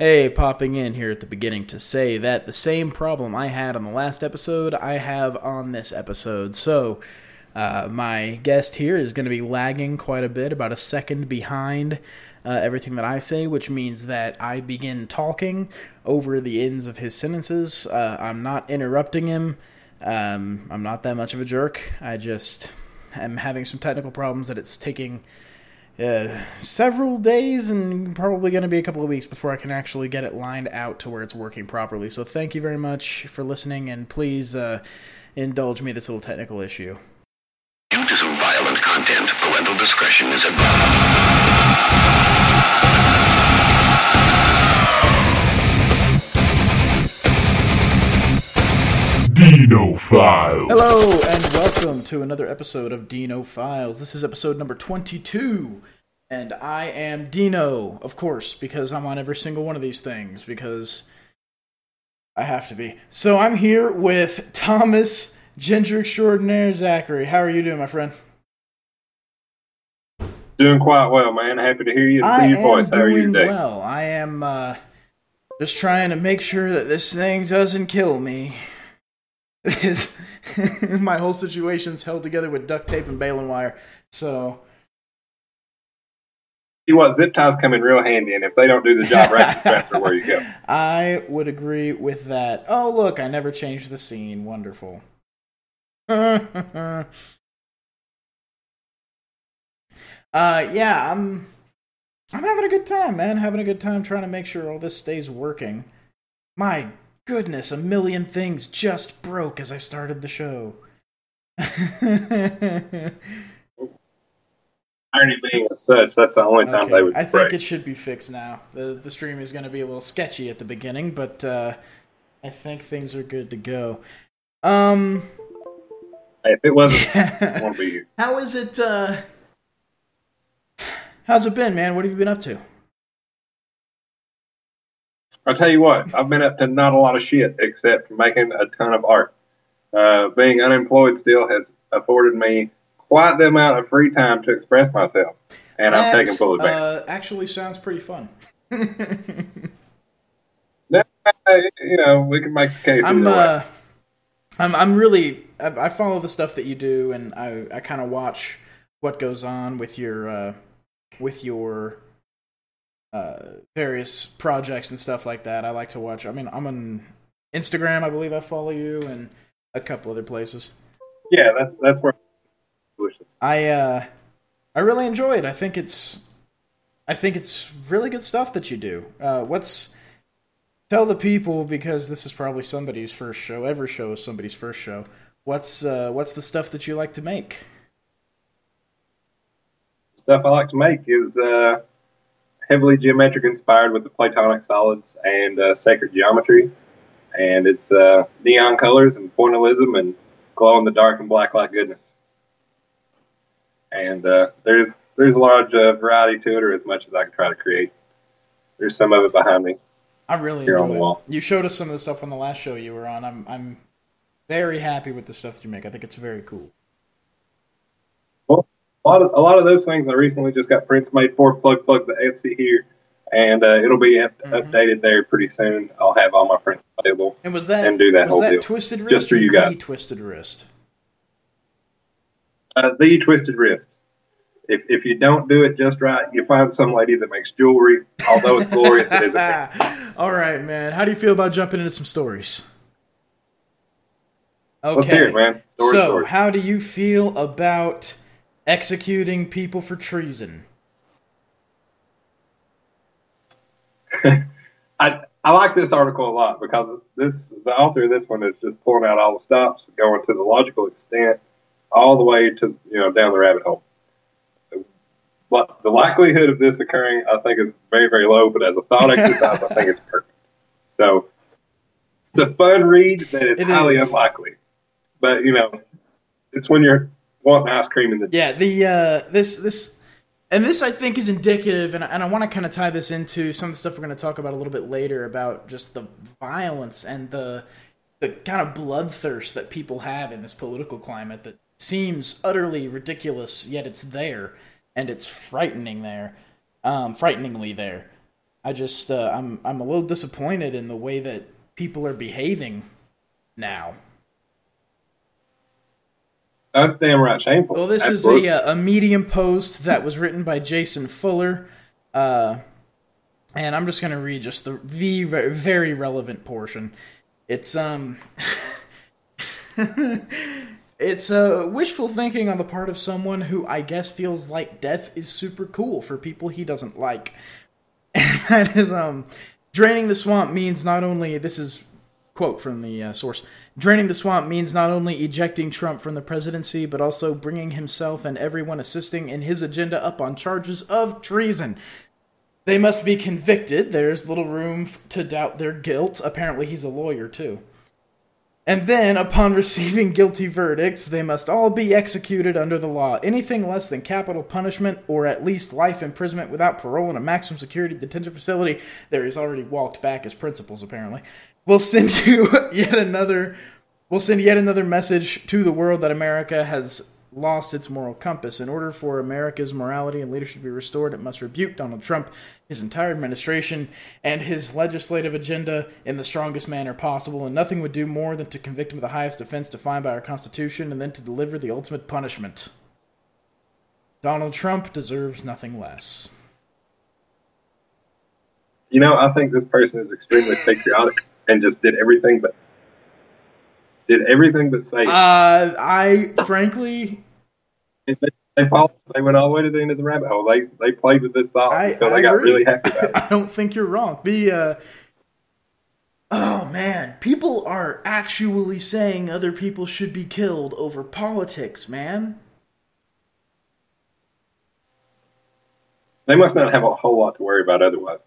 Hey, popping in here at the beginning to say that the same problem I had on the last episode, I have on this episode. So, uh, my guest here is going to be lagging quite a bit, about a second behind uh, everything that I say, which means that I begin talking over the ends of his sentences. Uh, I'm not interrupting him. Um, I'm not that much of a jerk. I just am having some technical problems that it's taking uh, several days and probably going to be a couple of weeks before I can actually get it lined out to where it's working properly. So thank you very much for listening, and please uh, indulge me this little technical issue. Due to some violent content, parental discretion is advised. Dino Files. Hello, and welcome to another episode of Dino Files. This is episode number 22, and I am Dino, of course, because I'm on every single one of these things, because I have to be. So I'm here with Thomas Ginger Extraordinaire Zachary. How are you doing, my friend? Doing quite well, man. Happy to hear you and I your am voice. How are you doing today? well. I am uh, just trying to make sure that this thing doesn't kill me. My whole situation's held together with duct tape and baling wire. So See what zip ties come in real handy, and if they don't do the job right, you transfer where you go. I would agree with that. Oh, look, I never changed the scene. Wonderful. uh, yeah, I'm. I'm having a good time, man. Having a good time trying to make sure all this stays working. My goodness, a million things just broke as I started the show. Irony being as such, that's the only time Okay, they would I think break. it should be fixed now. The the stream is going to be a little sketchy at the beginning, but uh, I think things are good to go. Um, if it wasn't, I won't be here. how is it? Uh, how's it been, man? What have you been up to? I'll tell you what, I've been up to not a lot of shit except making a ton of art. Uh, being unemployed still has afforded me quite the amount of free time to express myself, and I'm taking full advantage. Uh, actually, sounds pretty fun. Now, you know, we can make the case. I'm uh, I'm I'm really I, I follow the stuff that you do, and I I kind of watch what goes on with your uh with your uh various projects and stuff like that. I like to watch. I mean, I'm on Instagram. I believe I follow you, and a couple other places. yeah, that's that's where. I uh I really enjoy it. I think it's I think it's really good stuff that you do. Uh what's tell the people because this is probably somebody's first show. Every show is somebody's first show. What's uh what's the stuff that you like to make? stuff I like to make is uh, heavily geometric inspired with the Platonic solids and uh, sacred geometry. And it's uh, neon colors and pointillism and glow in the dark and black light goodness. And uh, there's there's a large uh, variety to it, or as much as I can try to create. There's some of it behind me. I really Here enjoy it. wall. You showed us some of the stuff on the last show you were on. I'm I'm very happy with the stuff that you make. I think it's very cool. A lot of a lot of those things I recently just got prints made for. Plug plug the Etsy here, and uh, it'll be up- Mhm. updated there pretty soon. I'll have all my prints available. And was that And do that was whole that deal. twisted wrist Just for or you the guys. twisted wrist? Uh, the twisted wrist. If, if you don't do it just right, you find some lady that makes jewelry. Although it's glorious, it is a pain. All right, man. How do you feel about jumping into some stories? Okay. It, man. Story, so, story. how do you feel about executing people for treason? I I like this article a lot because this the author of this one is just pulling out all the stops, going to the logical extent, all the way to you know down the rabbit hole. But the likelihood of this occurring, I think, is very very low. But as a thought exercise, I think it's perfect. So it's a fun read, but it's It highly is. unlikely. But you know, it's when you're wanting ice cream in the Yeah, the uh, this this and this I think is indicative, and, and I want to kind of tie this into some of the stuff we're going to talk about a little bit later about just the violence and the the kind of bloodthirst that people have in this political climate that seems utterly ridiculous, yet it's there and it's frightening there, um, frighteningly there. I just uh, I'm I'm a little disappointed in the way that people are behaving now. That's damn right shameful. Well, this Absolutely. is a uh, a Medium post that was written by Jason Fuller, uh, and I'm just gonna read just the the very relevant portion. It's um, it's uh, wishful thinking on the part of someone who I guess feels like death is super cool for people he doesn't like. And that is um, draining the swamp means not only this is quote from the uh, source draining the swamp means not only ejecting trump from the presidency but also bringing himself and everyone assisting in his agenda up on charges of treason. They must be convicted. There's little room to doubt their guilt. Apparently he's a lawyer too. And then, upon receiving guilty verdicts, they must all be executed under the law. Anything less than capital punishment, or at least life imprisonment without parole in a maximum security detention facility, there he's already walked back his principles, apparently, will send you yet another. we'll send yet another message to the world that America has lost its moral compass. In order for America's morality and leadership to be restored, it must rebuke Donald Trump, his entire administration, and his legislative agenda in the strongest manner possible. And nothing would do more than to convict him of the highest offense defined by our Constitution and then to deliver the ultimate punishment. Donald Trump deserves nothing less. You know, I think this person is extremely patriotic and just did everything but did everything but say Uh, I frankly, they, they followed, they went all the way to the end of the rabbit hole. They they played with this thought I, until I they got agree. really happy about it. I don't think you're wrong. The uh, oh man, people are actually saying other people should be killed over politics, man. They must not have a whole lot to worry about otherwise.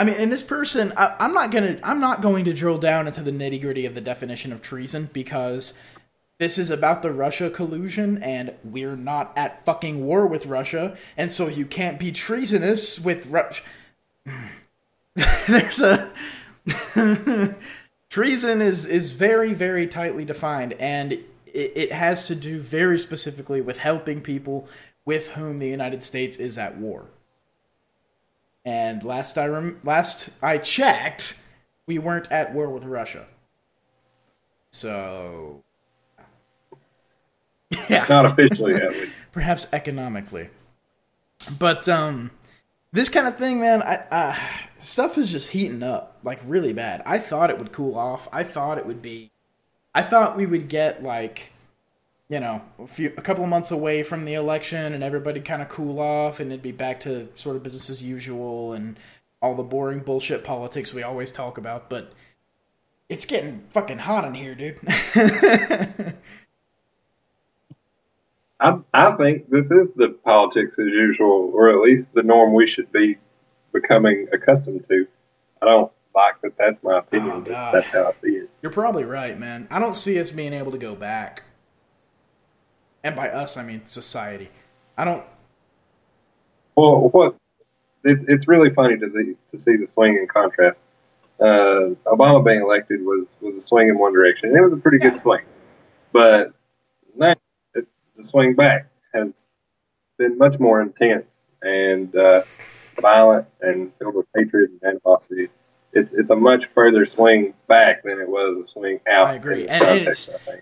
I mean, and this person, I, I'm not gonna, I'm not going to drill down into the nitty gritty of the definition of treason because this is about the Russia collusion, and we're not at fucking war with Russia, and so you can't be treasonous with Russia. There's a treason is is very very tightly defined, and it, it has to do very specifically with helping people with whom the United States is at war. And last I rem- last I checked, we weren't at war with Russia. So, yeah, Not officially, at least. perhaps economically. But um, this kind of thing, man, I, uh, stuff is just heating up like really bad. I thought it would cool off. I thought it would be. I thought we would get like, you know, a few a couple of months away from the election, and everybody kind of cool off, and it'd be back to sort of business as usual, and all the boring bullshit politics we always talk about. But it's getting fucking hot in here, dude. I, I think this is the politics as usual, or at least the norm we should be becoming accustomed to. I don't like that. That's my opinion. Oh, but that's how I see it. You're probably right, man. I don't see us being able to go back. And by us, I mean society. I don't. Well, what it's it's really funny to the, to see the swing in contrast. Uh, Obama being elected was was a swing in one direction, and it was a pretty good swing. But now it, the swing back has been much more intense and uh, violent and filled with hatred and animosity. It's it's a much further swing back than it was a swing out. I agree. And context, it's- I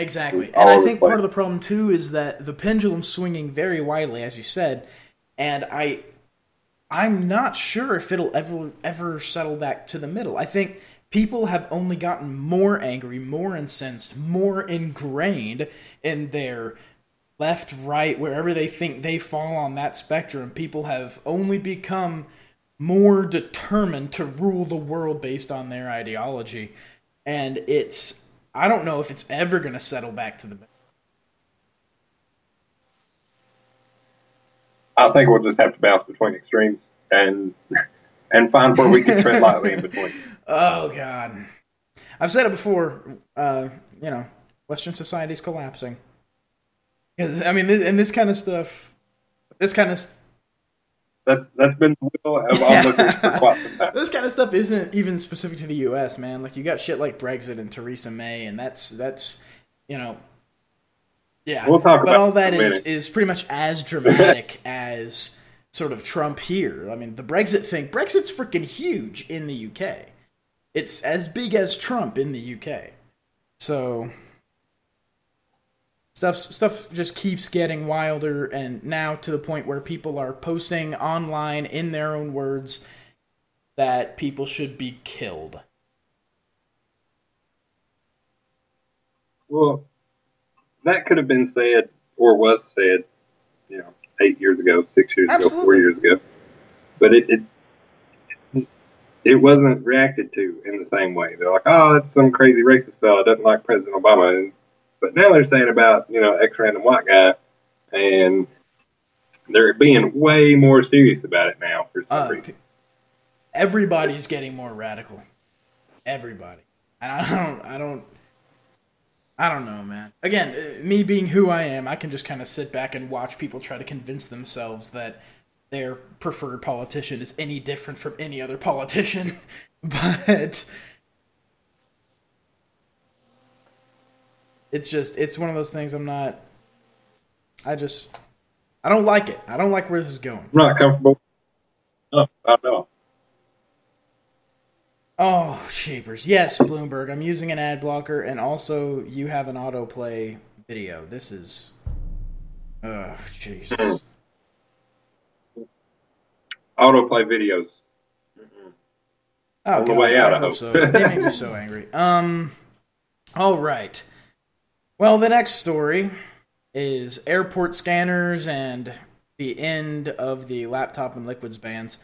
Exactly. And I think part of the problem too is that the pendulum's swinging very widely, as you said, and I I'm not sure if it'll ever ever settle back to the middle. I think people have only gotten more angry, more incensed, more ingrained in their left, right, wherever they think they fall on that spectrum. People have only become more determined to rule the world based on their ideology. And it's I don't know if it's ever going to settle back to the. I think we'll just have to bounce between extremes and and find where we can tread lightly in between. Oh god. I've said it before, uh, you know, western society's collapsing. I mean, this, and this kind of stuff this kind of That's that's been the will of onlookers for quite some time. this kind of stuff isn't even specific to the US, man. Like you got shit like Brexit and Theresa May and that's that's, you know, yeah. We'll talk but about all it that in a is minute. is pretty much as dramatic as sort of Trump here. I mean, the Brexit thing, Brexit's freaking huge in the UK. It's as big as Trump in the UK. So stuff stuff just keeps getting wilder and now to the point where people are posting online in their own words that people should be killed. Well, that could have been said or was said, you know, eight years ago, six years ago, four years ago. But it, it it wasn't reacted to in the same way. They're like, oh, that's some crazy racist fellow doesn't like President Obama. And, but now they're saying about you know ex random white guy, and they're being way more serious about it now for some Uh, reason. everybody's getting more radical. Everybody. And I don't I don't I don't know, man. Again, uh, me being who I am, I can just kind of sit back and watch people try to convince themselves that their preferred politician is any different from any other politician. but it's just it's one of those things I'm not I just I don't like it. I don't like where this is going. I'm not comfortable. No, I know. Oh, shapers. Yes, Bloomberg. I'm using an ad blocker, and also you have an autoplay video. This is. Oh, Jesus. Autoplay videos. Oh, On the God, way out, I I hope hope. so. They makes me so angry. Um, all right. Well, the next story is airport scanners and the end of the laptop and liquids bans.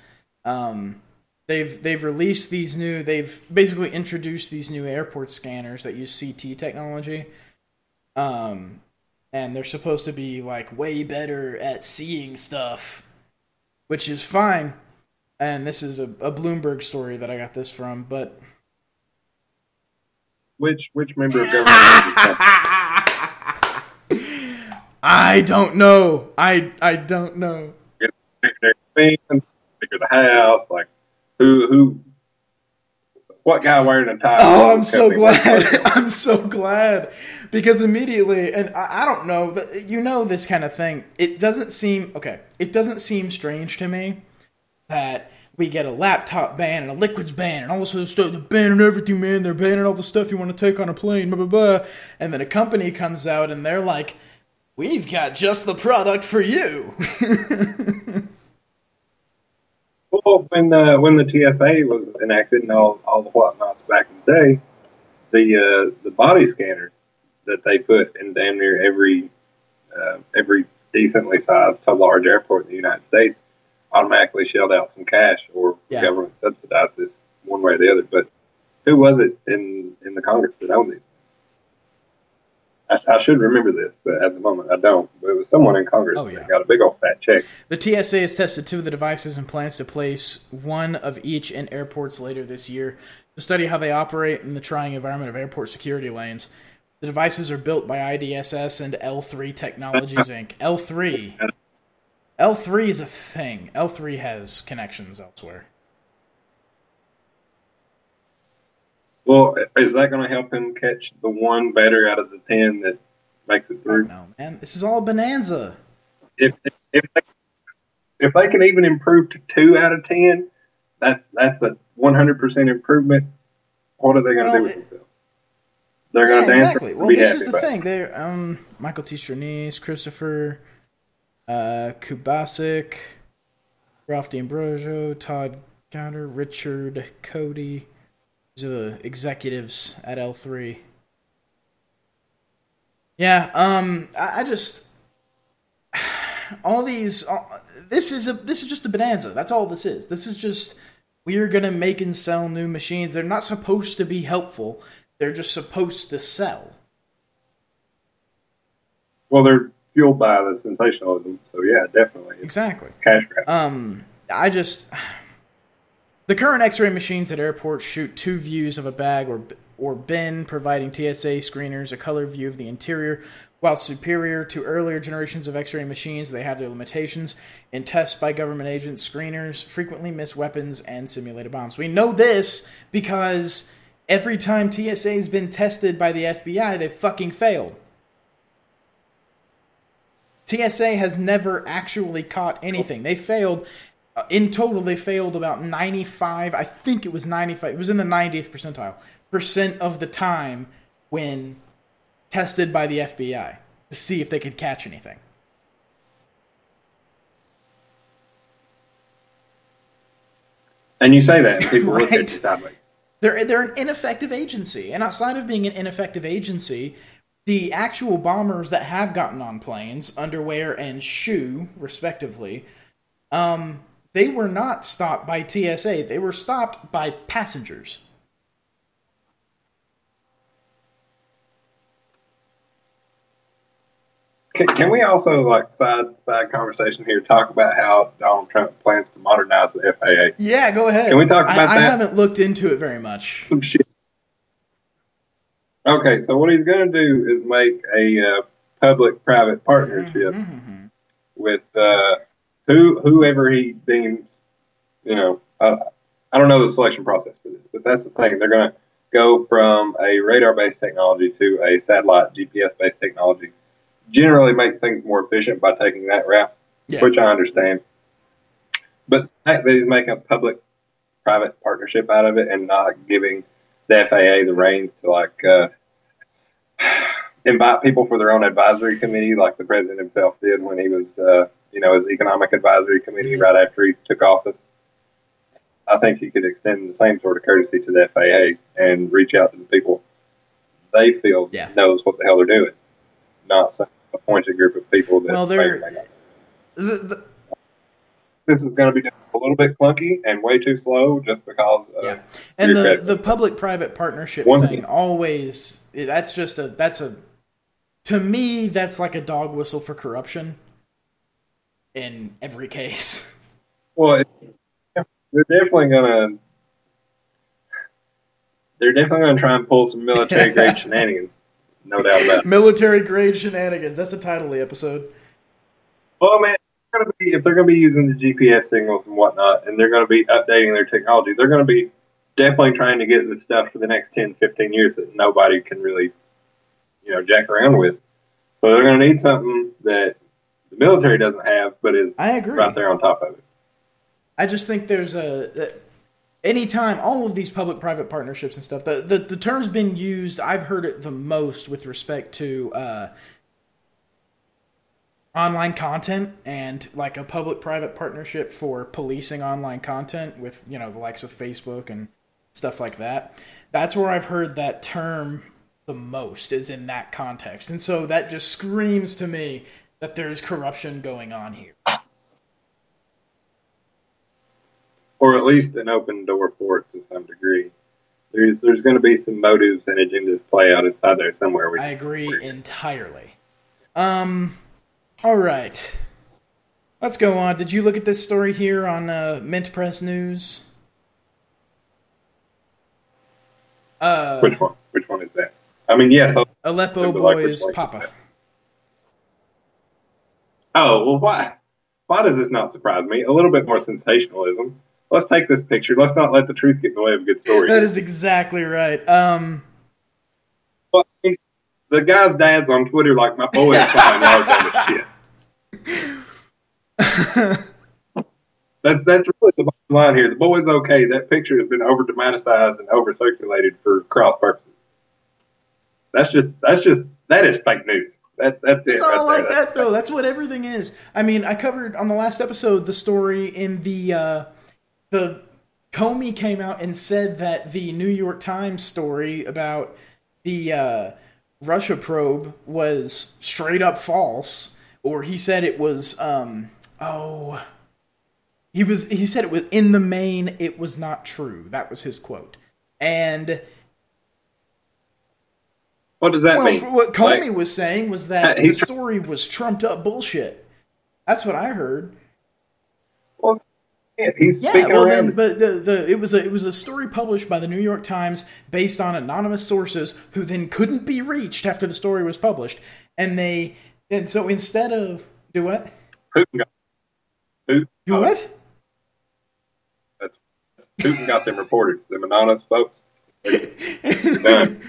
Um, they've they've released these new. They've basically introduced these new airport scanners that use CT technology. Um, and they're supposed to be like way better at seeing stuff, which is fine and this is a, a Bloomberg story that I got this from, but Which which member of government? I don't know. I I don't know. Secretary of Defense, Speaker of the House, like who who what guy wearing a tie? Oh, I'm so glad. I'm so glad because immediately, and I, I don't know, but you know this kind of thing. It doesn't seem okay. It doesn't seem strange to me that we get a laptop ban and a liquids ban and all this other stuff. They're banning everything, man. They're banning all the stuff you want to take on a plane, blah blah blah. And then a company comes out and they're like, "We've got just the product for you." Well, when uh, when the TSA was enacted and all, all the whatnots back in the day, the uh, the body scanners that they put in damn near every uh, every decently sized to large airport in the United States automatically shelled out some cash or Yeah. government subsidized this one way or the other. But who was it in in the Congress that owned these? I, I should remember this, but at the moment I don't. But it was someone in Congress Oh, yeah. that got a big old fat check. The TSA has tested two of the devices and plans to place one of each in airports later this year to study how they operate in the trying environment of airport security lanes. The devices are built by IDSS and L3 Technologies Inc. L3. L3 is a thing. L3 has connections elsewhere. Well, is that going to help him catch the one better out of the ten that makes it through? No, man. This is all bonanza. If if they, if they can even improve to two out of ten, that's that's a one hundred percent improvement. What are they going to Well, do with it- themselves? They're going Yeah, to dance exactly. Well, this is the thing. They're um Michael T. Strianese, Christopher uh, Kubasik, Ralph D'Ambrosio, Todd Gautier, Richard Cody. These are the executives at L three. Yeah, um, I, I just all these. All, this is a this is just a bonanza. That's all this is. This is just we're gonna make and sell new machines. They're not supposed to be helpful. They're just supposed to sell. Well, they're fueled by the sensationalism. So yeah, definitely, Exactly. cash grab. Um, I just the current X-ray machines at airports shoot two views of a bag or or bin, providing TSA screeners a color view of the interior. While superior to earlier generations of X-ray machines, they have their limitations. In tests by government agents, screeners frequently miss weapons and simulated bombs. We know this because every time TSA's been tested by the FBI, they fucking failed. TSA has never actually caught anything. They failed in total. They failed about ninety five. I think it was ninety five. It was in the ninetieth percentile percent of the time when tested by the FBI to see if they could catch anything. And you say that, people look at Right. sideways. They're they're an ineffective agency, and outside of being an ineffective agency, the actual bombers that have gotten on planes, Underwear and Shoe, respectively, um, they were not stopped by TSA. They were stopped by passengers. Can, can we also like side side conversation here talk about how Donald Trump plans to modernize the FAA? Yeah, go ahead. Can we talk about I, I haven't looked into it very much. Some shit. Okay, so what he's going to do is make a uh, public-private partnership Mhm. with uh, who whoever he deems. You know, uh, I don't know the selection process for this, but that's the thing. They're going to go from a radar-based technology to a satellite GPS-based technology. Generally, make things more efficient by taking that route, Yeah. which I understand. But the fact that he's making a public-private partnership out of it and not giving the FAA the reins to like uh, invite people for their own advisory committee, like the president himself did when he was, uh, you know, his economic advisory committee mm-hmm. right after he took office. I think he could extend the same sort of courtesy to the FAA and reach out to the people they feel Yeah. knows what the hell they're doing, not some appointed group of people that. Well, may they're- or may not. The, the, This is going to be a little bit clunky and way too slow, just because. Of, Yeah, and the the public private partnership One thing thing- always that's just a that's a to me that's like a dog whistle for corruption in every case. Well, they're definitely gonna. They're definitely gonna try and pull some military grade shenanigans, no doubt about it. Military grade shenanigans. That's the title of the episode. Well, man, they're gonna be, if they're going to be using the GPS signals and whatnot, and they're going to be updating their technology, they're going to be definitely trying to get the stuff for the next 10, 15 years that nobody can really, you know, jack around with. So they're going to need something that the military doesn't have, but is I agree. right there on top of it. I just think there's a anytime all of these public private partnerships and stuff the, the the term's been used I've heard it the most with respect to uh online content and like a public private partnership for policing online content with you know the likes of Facebook and stuff like that that's where I've heard that term the most is in that context and so that just screams to me that there's corruption going on here or at least an open door for it to some degree. There's there's going to be some motives and agendas play out inside there somewhere. I agree entirely. Um, all right. Let's go on. Did you look at this story here on uh, Mint Press News? Uh, which one? Which one is that? I mean, yes. I'll- Aleppo Boys is Papa. that? Oh well, why? Why does this not surprise me? A little bit more sensationalism. Let's take this picture. Let's not let the truth get in the way of a good story. That is exactly right. Um, Well, I mean, the guy's dad's on Twitter like my boy is fine. Are dumb shit. That's that's really the bottom line here. The boy's okay. That picture has been over dramatized and over circulated for cross purposes. That's just that's just that is fake news. That that's it. It's right all there. like that though. That's what everything is. I mean, I covered on the last episode the story in the uh, the Comey came out and said that the New York Times story about the uh, Russia probe was straight up false, or he said it was um oh he was he said it was in the main it was not true. That was his quote. And What does that well, mean? what Comey Like, was saying was that the story was trumped up bullshit. That's what I heard. well, yeah, he's Yeah, well around. then, but the, the it was a it was a story published by the New York Times based on anonymous sources who then couldn't be reached after the story was published, and they and so instead of do what Putin got, Putin, do what That's, Putin got them reporters, them anonymous folks. Done.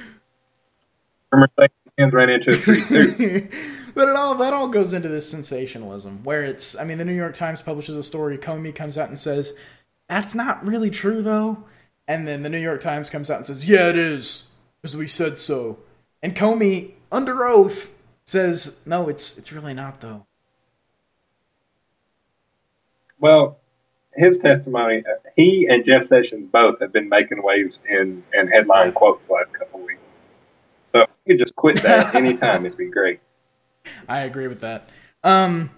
Remember, they hands ran into a tree. But it all that all goes into this sensationalism where it's I mean the New York Times publishes a story, Comey comes out and says, That's not really true though. And then the New York Times comes out and says, Yeah, it is, because we said so. And Comey, under oath, says, No, it's it's really not though. Well, his testimony, he and Jeff Sessions both have been making waves in, in headline quotes the last couple of weeks. So if you could just quit that anytime, it'd be great. I agree with that. Um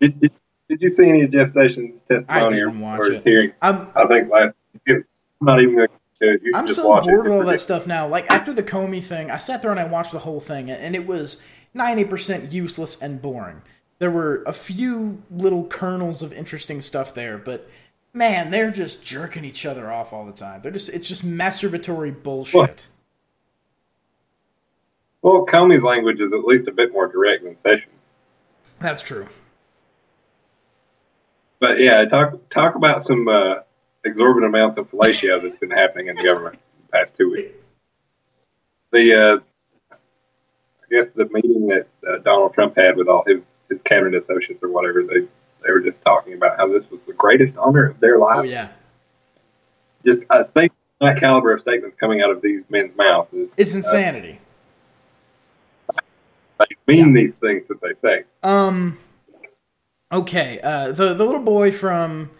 Did, did, did you see any of Jeff Sessions' testimony or, his it. hearing? I'm I think last. It's I'm not even going to. I'm so bored it. with all that stuff now. Like after the Comey thing, I sat there and I watched the whole thing, and it was 90% useless and boring. There were a few little kernels of interesting stuff there, but man, they're just jerking each other off all the time. They're just it's just masturbatory bullshit. What? Well, Comey's language is at least a bit more direct than Sessions. That's true. But yeah, talk talk about some uh, exorbitant amounts of fellatio that's been happening in the government in the past two weeks. The uh, I guess the meeting that uh, Donald Trump had with all his, his cabinet associates or whatever, they they were just talking about how this was the greatest honor of their life. Oh yeah. Just I think that caliber of statements coming out of these men's mouths is It's insanity. They mean these things that they say. Um. Okay. Uh. The the little boy from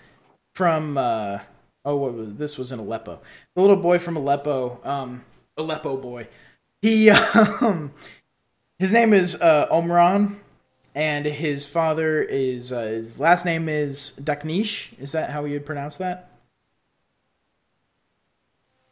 from uh. Oh, what was this? Was in Aleppo. The little boy from Aleppo. Um. Aleppo boy. He um. His name is uh, Omran, and his father is uh, his last name is Daknish. Is that how you'd pronounce that?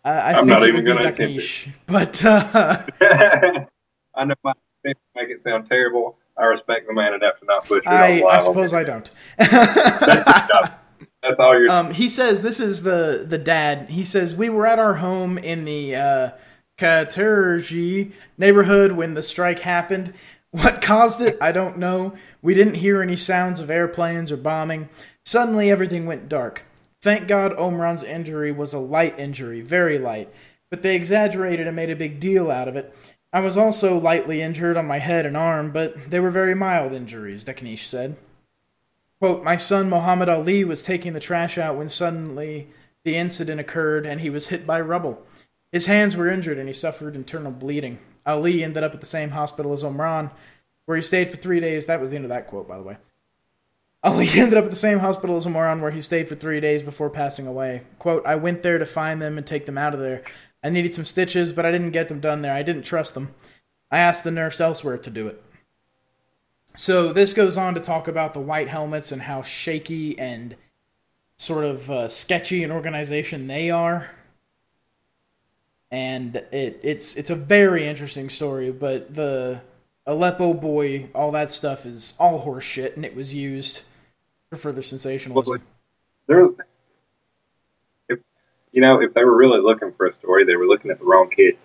Uh, I I'm think not it even gonna attempt it. Daknish, but uh, I know my attempt to make it sound terrible. I respect the man enough to not butcher it. I, I suppose I don't. That's all you're. Um, he says this is the the dad. He says we were at our home in the uh, Katerji neighborhood when the strike happened. What caused it, I don't know. We didn't hear any sounds of airplanes or bombing. Suddenly, everything went dark. Thank God Omran's injury was a light injury, very light, but they exaggerated and made a big deal out of it. I was also lightly injured on my head and arm, but they were very mild injuries, Dekanish said. Quote, My son Muhammad Ali was taking the trash out when suddenly the incident occurred and he was hit by rubble. His hands were injured and he suffered internal bleeding. Ali ended up at the same hospital as Omran, where he stayed for three days. That was the end of that quote, by the way. Ali ended up at the same hospital as Omran, where he stayed for three days before passing away. Quote, I went there to find them and take them out of there. I needed some stitches, but I didn't get them done there. I didn't trust them. I asked the nurse elsewhere to do it. So this goes on to talk about the white helmets and how shaky and sort of uh, sketchy an organization they are. And it it's it's a very interesting story, but the Aleppo boy, all that stuff is all horse shit, and it was used for further sensationalism. They're, if you know, if they were really looking for a story, they were looking at the wrong kid.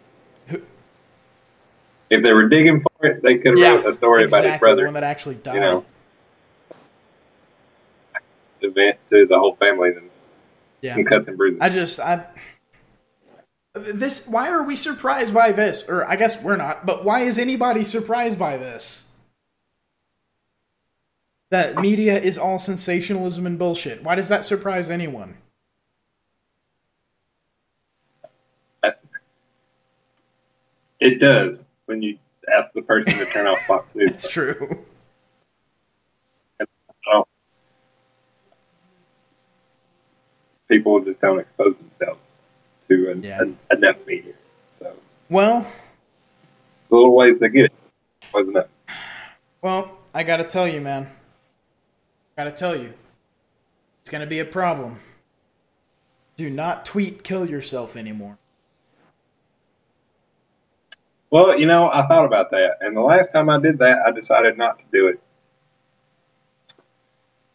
If they were digging for it, they could have wrote a story exactly, about his brother. the one that actually died. You know, event to the whole family and yeah, some cuts and bruises. I just I this why are we surprised by this? Or I guess we're not, but why is anybody surprised by this? That media is all sensationalism and bullshit. Why does that surprise anyone? It does when you ask the person to turn off Fox News. It's true. Oh. People just don't expose themselves to an, Yeah. an, enough media. So Well, the little ways they get it wasn't enough. well, I gotta tell you, man. Gotta tell you. It's gonna be a problem. Do not tweet kill yourself anymore. Well, you know, I thought about that, and the last time I did that, I decided not to do it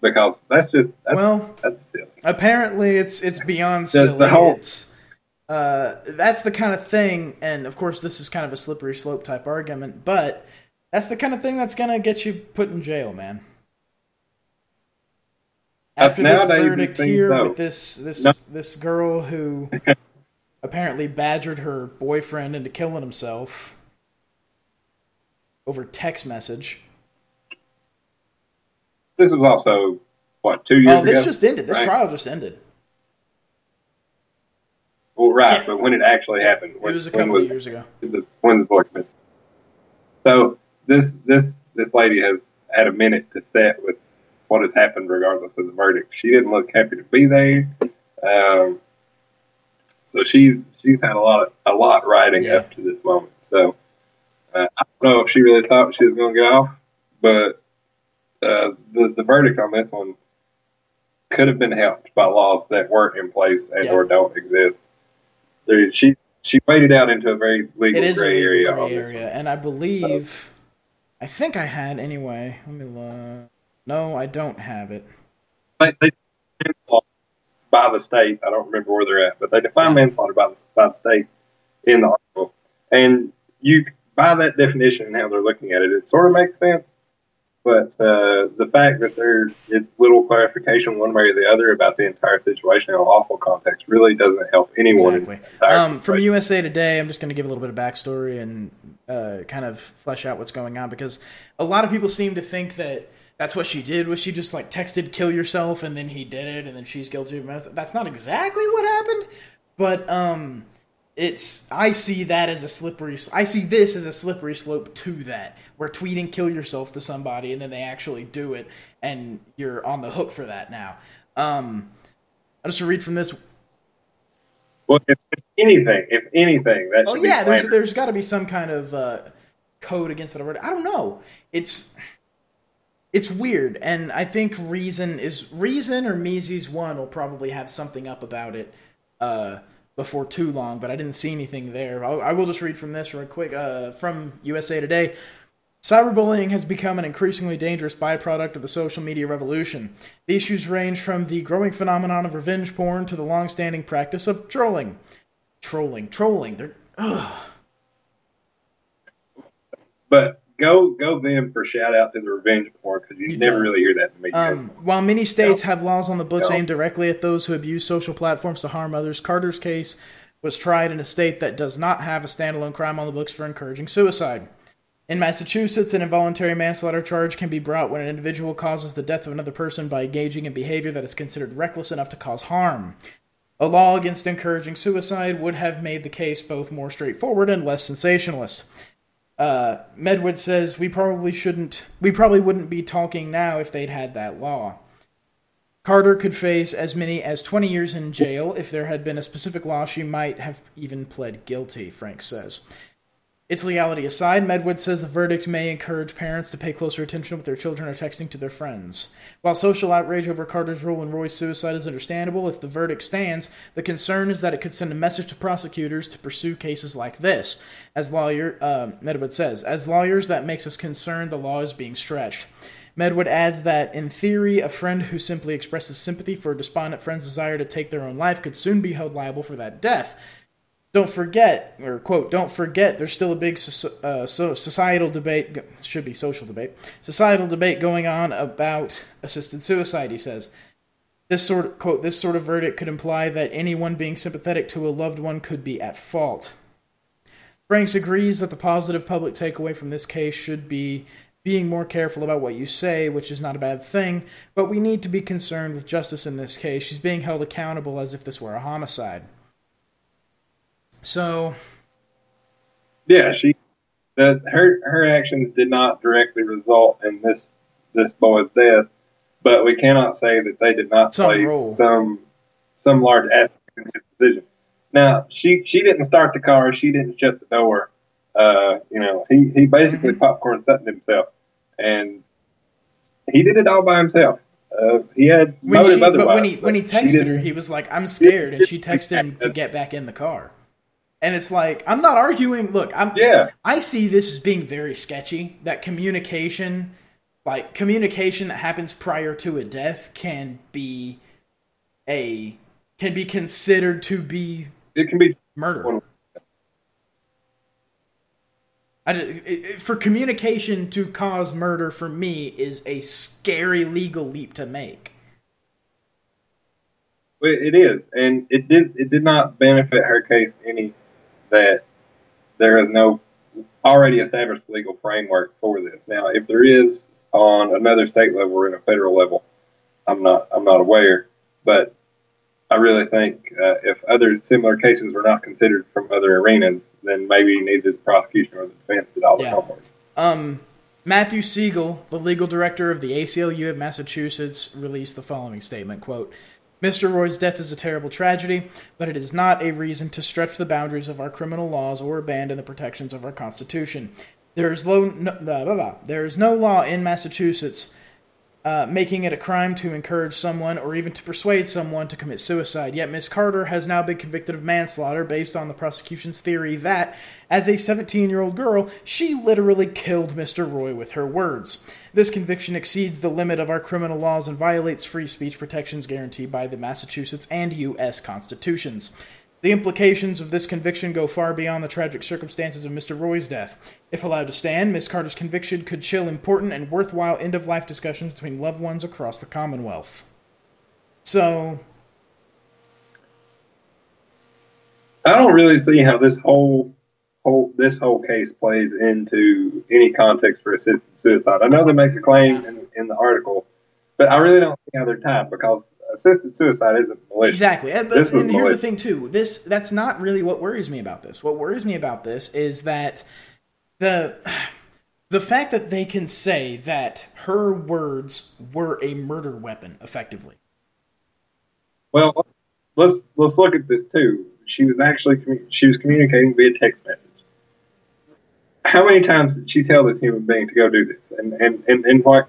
because that's just that's, Well, that's silly. apparently it's it's beyond silly. the whole- uh, that's the kind of thing, and of course this is kind of a slippery slope type argument, but that's the kind of thing that's gonna get you put in jail, man. After this verdict here so. with this this No. this girl who apparently badgered her boyfriend into killing himself. over text message. This was also what two years Oh, this ago. just ended. This right? trial just ended. Well, right, Yeah. but when it actually happened, when, it was a couple of years ago. the, when the boy commits. So this this this lady has had a minute to set with what has happened, regardless of the verdict. She didn't look happy to be there. Um, so she's she's had a lot a lot riding Yeah. up to this moment. So uh, I don't know if she really thought she was going to get off, but uh, the the verdict on this one could have been helped by laws that weren't in place and Yeah. or don't exist. There, she she waded out into a very legal It is a gray legal area. gray area, and I believe, I think I had anyway. Let me look. No, I don't have it. They, they manslaughter by the state. I don't remember where they're at, but they define manslaughter by the by the state in the article, and you by that definition and how they're looking at it, it sort of makes sense. But uh, the fact that there is little clarification one way or the other about the entire situation in an awful context really doesn't help anyone. Exactly. Um, from. USA Today, I'm just going to give a little bit of backstory and uh, kind of flesh out what's going on because a lot of people seem to think that that's what she did. Was she just like texted "kill yourself" and then he did it, and then she's guilty of meth? That's not exactly what happened, but um, it's I see that as a slippery. I see this as a slippery slope to that, where tweeting "kill yourself" to somebody and then they actually do it, and you're on the hook for that now. Um, I'll just read from this Well, if, if anything, if anything, that Oh yeah, there's there's got to be some kind of uh, code against it already. I don't know. It's it's weird, and I think Reason is Reason or Mises One will probably have something up about it uh, before too long. But I didn't see anything there. I'll, I will just read from this real quick uh, from USA Today. Cyberbullying has become an increasingly dangerous byproduct of the social media revolution. The issues range from the growing phenomenon of revenge porn to the long-standing practice of trolling. Trolling, trolling. They're But go go them for shout out to the revenge porn because you, You never don't. really hear that in the media. Um, while many states No. have laws on the books No. aimed directly at those who abuse social platforms to harm others, Carter's case was tried in a state that does not have a standalone crime on the books for encouraging suicide. In Massachusetts, an involuntary manslaughter charge can be brought when an individual causes the death of another person by engaging in behavior that is considered reckless enough to cause harm. A law against encouraging suicide would have made the case both more straightforward and less sensationalist. Uh, says we probably shouldn't, we probably wouldn't be talking now if they'd had that law. Carter could face as many as 20 years in jail. If there had been a specific law, she might have even pled guilty, Frank says. Its legality aside, Medwed says the verdict may encourage parents to pay closer attention when their children are texting to their friends. While social outrage over Carter's role in Roy's suicide is understandable, if the verdict stands, the concern is that it could send a message to prosecutors to pursue cases like this. As lawyer, uh, Medwed says, as lawyers, that makes us concerned the law is being stretched. Medwed adds that, in theory, a friend who simply expresses sympathy for a despondent friend's desire to take their own life could soon be held liable for that death. Don't forget, or quote, don't forget, there's still a big uh, so societal debate, should be social debate, societal debate going on about assisted suicide, he says. This sort of, quote, this sort of verdict could imply that anyone being sympathetic to a loved one could be at fault. Franks agrees that the positive public takeaway from this case should be being more careful about what you say, which is not a bad thing, but we need to be concerned with justice in this case. She's being held accountable as if this were a homicide. So, Yeah, she that her her actions did not directly result in this this boy's death, but we cannot say that they did not Some play role. some some large aspect in his decision. Now she she didn't start the car, she didn't shut the door. Uh, you know, he he basically Mm-hmm. popcorn something himself, and he did it all by himself. Uh, he had when motive she, but when he when he texted her, he was like, "I'm scared," and she texted him to get back in the car. And it's like, I'm not arguing. Look, I'm Yeah. I see this as being very sketchy. That communication, like communication that happens prior to a death, can be a can be considered to be it can be murder. I just, it, for communication to cause murder for me is a scary legal leap to make. Well, It is, and it did. It did not benefit her case any that there is no already established legal framework for this. Now, if there is on another state level or in a federal level, I'm not I'm not aware, but I really think uh, if other similar cases were not considered from other arenas, then maybe neither the prosecution or the defense did all the Yeah. homework. Um, Matthew Segal, the legal director of the ACLU of Massachusetts, released the following statement, quote, Mr. Roy's death is a terrible tragedy, but it is not a reason to stretch the boundaries of our criminal laws or abandon the protections of our Constitution. There is, low, no, blah, blah, blah. there is no law in Massachusetts uh, making it a crime to encourage someone or even to persuade someone to commit suicide. Yet Miss Carter has now been convicted of manslaughter based on the prosecution's theory that, as a 17 year old girl, she literally killed Mr. Roy with her words. This conviction exceeds the limit of our criminal laws and violates free speech protections guaranteed by the Massachusetts and U.S. constitutions. The implications of this conviction go far beyond the tragic circumstances of Mr. Roy's death. If allowed to stand, Miss Carter's conviction could chill important and worthwhile end of life discussions between loved ones across the Commonwealth. So, I don't really see how this whole whole this whole case plays into any context for assisted suicide. I know they make a claim in, in the article, but I really don't see how they're tied because assisted suicide isn't malicious. Exactly. And, but, This and here's the thing too. This that's not really what worries me about this. What worries me about this is that the the fact that they can say that her words were a murder weapon effectively. Well, let's let's look at this too. She was actually she was communicating via text message. How many times did she tell this human being to go do this? And and and, and what?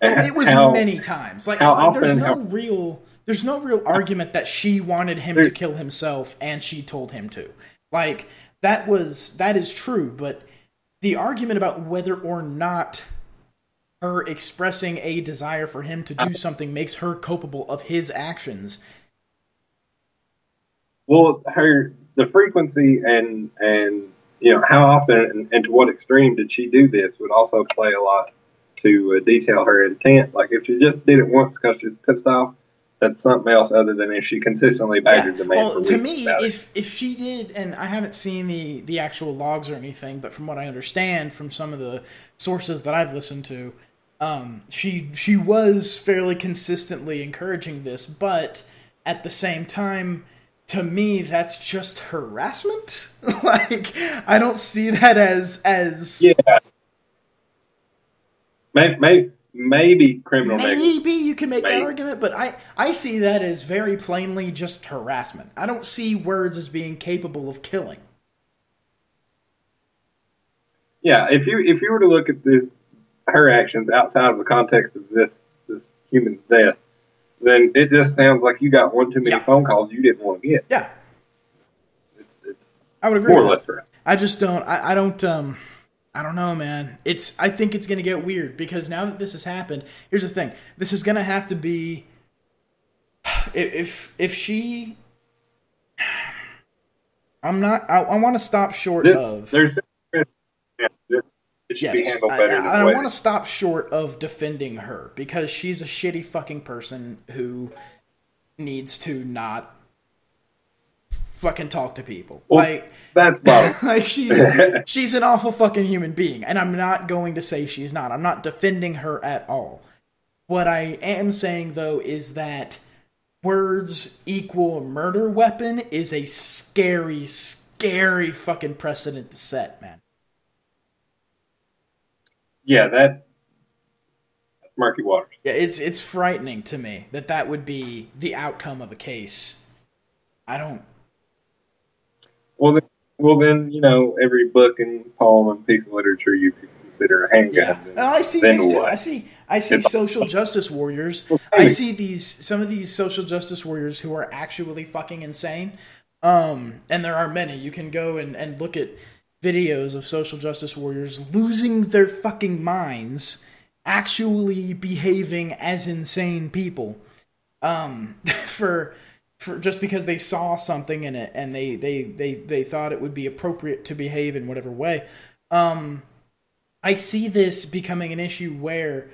Well, it was how- many times. Like like, there's no how- real there's no real argument that she wanted him There- to kill himself and she told him to. Like that was that is true, but the argument about whether or not her expressing a desire for him to do something makes her culpable of his actions. Well, her the frequency and and you know how often and, and to what extreme did she do this would also play a lot to uh, detail her intent. Like if she just did it once because she's pissed off, that's something else other than if she consistently badgered the man. Well, to me, about it. if if she did, and I haven't seen the the actual logs or anything, but from what I understand from some of the sources that I've listened to, um, she she was fairly consistently encouraging this, but at the same time. To me, that's just harassment. like, I don't see that as as yeah, maybe maybe, maybe criminal. Maybe you can make that argument, but I, I see that as very plainly just harassment. I don't see words as being capable of killing. Yeah, if you if you were to look at this her actions outside of the context of this this human's death, then it just sounds like you got one too many Yeah. phone calls you didn't want to get. Yeah, It's it's I would agree. more or less right. I just don't. I, I don't. Um, I don't know, man. It's. I think it's gonna get weird because now that this has happened, here's the thing. This is gonna have to be. If if, if she. I'm not. I, I want to stop short This- of. There's yeah, this- it should be Yes, I. I, I want to stop short of defending her because she's a shitty fucking person who needs to not fucking talk to people. Well, like, That's like she's she's an awful fucking human being, and I'm not going to say she's not. I'm not defending her at all. What I am saying though is that words equal murder weapon is a scary, scary fucking precedent to set, man. yeah, that that's murky waters. Yeah, it's it's frightening to me that that would be the outcome of a case. I don't. Well, then, well, then you know every book and poem and piece of literature you could consider a handgun. Yeah, then- Well, I see then this too. I see. I see It's- social justice warriors. I see these some of these social justice warriors who are actually fucking insane. Um, and there are many. You can go and, and look at videos of social justice warriors losing their fucking minds, actually behaving as insane people. Um, for for just because they saw something in it and they they they they thought it would be appropriate to behave in whatever way. Um, I see this becoming an issue where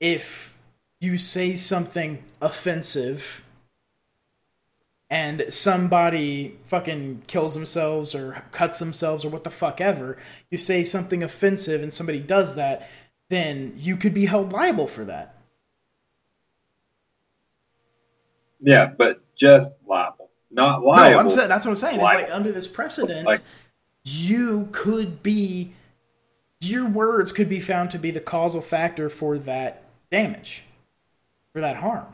if you say something offensive and somebody fucking kills themselves or cuts themselves or what the fuck ever, you say something offensive and somebody does that, then you could be held liable for that. Yeah, but just liable, not liable. No, I'm saying that's what I'm saying. It's like under this precedent, Like- you could be your words could be found to be the causal factor for that damage, for that harm.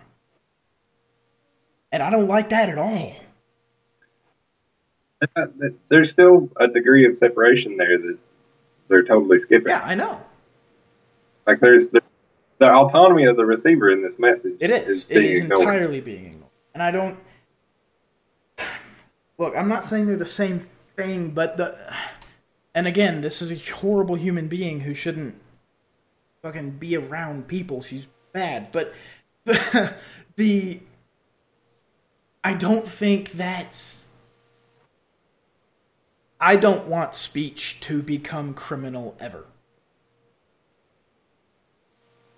And I don't like that at all. There's still a degree of separation there that they're totally skipping. Yeah, I know. Like there's the, the autonomy of the receiver in this message. It is. It being is ignored. entirely being ignored. And I don't look. I'm not saying they're the same thing, but the and again, this is a horrible human being who shouldn't fucking be around people. She's bad, but the, I don't think that's. I don't want speech to become criminal ever.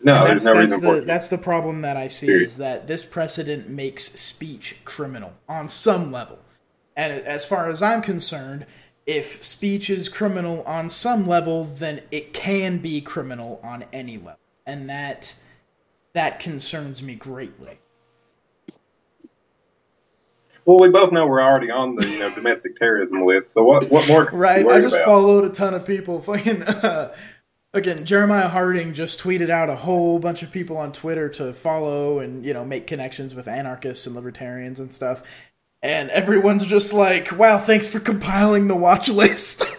No, that's, no that's the, that's the problem that I see is that this precedent makes speech criminal on some level, and as far as I'm concerned, if speech is criminal on some level, then it can be criminal on any level, and that that concerns me greatly. Well, we both know we're already on the you know domestic terrorism list. So what what more? Right. I just about? followed a ton of people. Fucking. Uh, again, Jeremiah Harding just tweeted out a whole bunch of people on Twitter to follow and you know make connections with anarchists and libertarians and stuff. And everyone's just like, "Wow, thanks for compiling the watch list."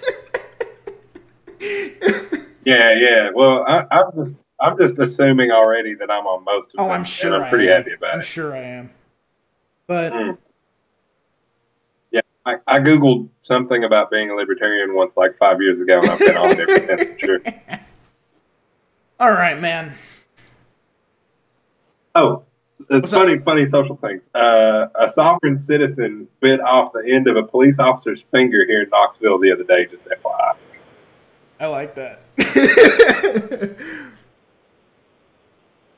Yeah, yeah. Well, I, I'm just I'm just assuming already that I'm on most of oh, them. I'm sure. I'm pretty I am. happy about I'm it. sure I am. But Mm. Yeah, I, I googled something about being a libertarian once, like five years ago, and I've been on it ever since. Sure. all right, man. Oh, it's funny, funny social things. Uh, a sovereign citizen bit off the end of a police officer's finger here in Knoxville the other day. Just FYI. I like that.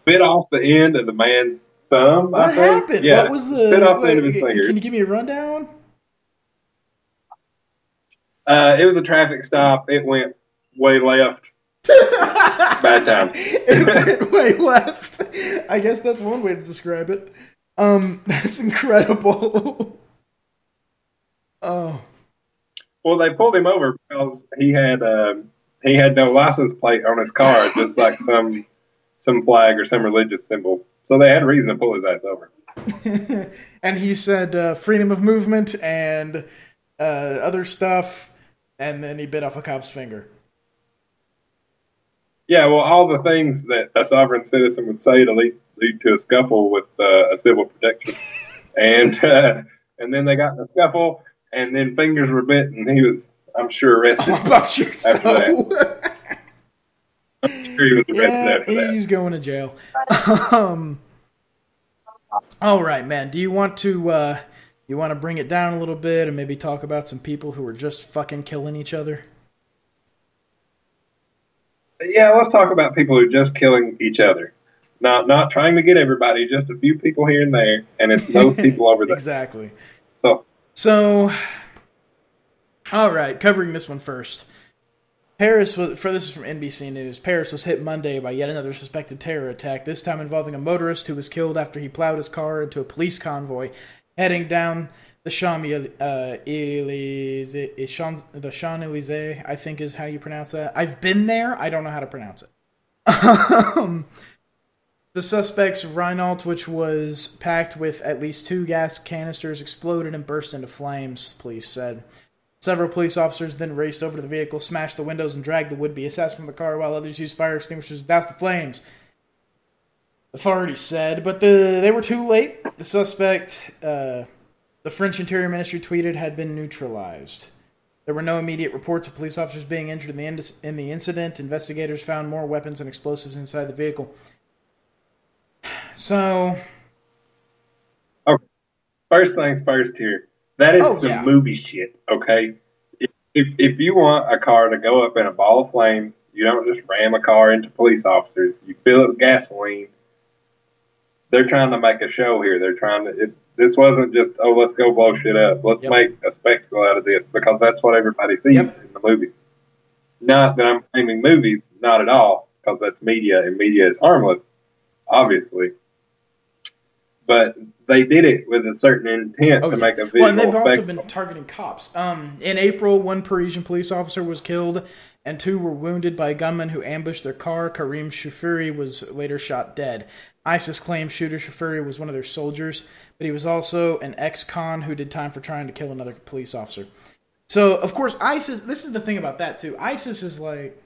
Bit off the end of the man's thumb. I what think. happened? Yeah, What was the? bit off the end of his finger? Can you give me a rundown? Uh, it was a traffic stop. It went way left. Bad time. it went way left. I guess that's one way to describe it. Um, that's incredible. oh, Well, they pulled him over because he had um, he had no license plate on his car, just like some some flag or some religious symbol. So they had a reason to pull his ass over. and he said uh, freedom of movement and uh, other stuff, and then he bit off a cop's finger. Yeah, well, all the things that a sovereign citizen would say to lead, lead to a scuffle with uh, a civil protection, and uh, and then they got in a scuffle, and then fingers were bit, and he was, I'm sure, arrested. I'm sure so. I'm sure he was arrested yeah, after that. he's going to jail. um, all right, man. Do you want to uh, you want to bring it down a little bit and maybe talk about some people who are just fucking killing each other? Yeah, let's talk about people who are just killing each other. Not not trying to get everybody, just a few people here and there, and it's those people over there. Exactly. So So, all right, covering this one first. Paris was for this is from NBC News. Paris was hit Monday by yet another suspected terror attack. This time involving a motorist who was killed after he plowed his car into a police convoy heading down the Champs uh, Elysees. The Champs I think, is how you pronounce that. I've been there. I don't know how to pronounce it. um, the suspect's Renault, which was packed with at least two gas canisters, exploded and burst into flames, police said. Several police officers then raced over to the vehicle, smashed the windows, and dragged the would be assassin from the car, while others used fire extinguishers to douse the flames. Authorities said, but the, they were too late. The suspect, uh, the French Interior Ministry tweeted, had been neutralized. There were no immediate reports of police officers being injured in the, ind- in the incident. Investigators found more weapons and explosives inside the vehicle. So, first things first here. That is Oh, some yeah. movie shit, okay? If, if if you want a car to go up in a ball of flames, you don't just ram a car into police officers. You fill it with gasoline. They're trying to make a show here. They're trying to. It, This wasn't just oh let's go blow shit up. Let's Yep. make a spectacle out of this because that's what everybody sees Yep. in the movies. Not that I'm blaming movies, not at all, because that's media and media is harmless, obviously. But they did it with a certain intent Oh, to yeah. make a visual Well, and they've also spectacle. been targeting cops. Um, in April, one Parisian police officer was killed, and two were wounded by a gunman who ambushed their car. Karim Shafiri was later shot dead. ISIS claimed shooter Shafiri was one of their soldiers, but he was also an ex-con who did time for trying to kill another police officer. So, of course, ISIS. This is the thing about that too. ISIS is like,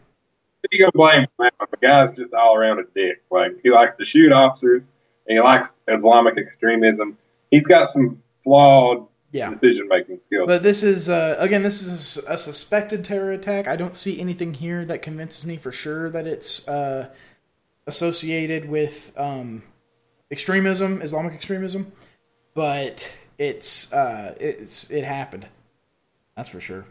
you gonna blame him? The guy's just all around a dick. Like he likes to shoot officers and he likes Islamic extremism. He's got some flawed yeah. decision making skills. But this is uh, again, this is a suspected terror attack. I don't see anything here that convinces me for sure that it's uh, associated with um, extremism, Islamic extremism. But it's uh, it's it happened. That's for sure.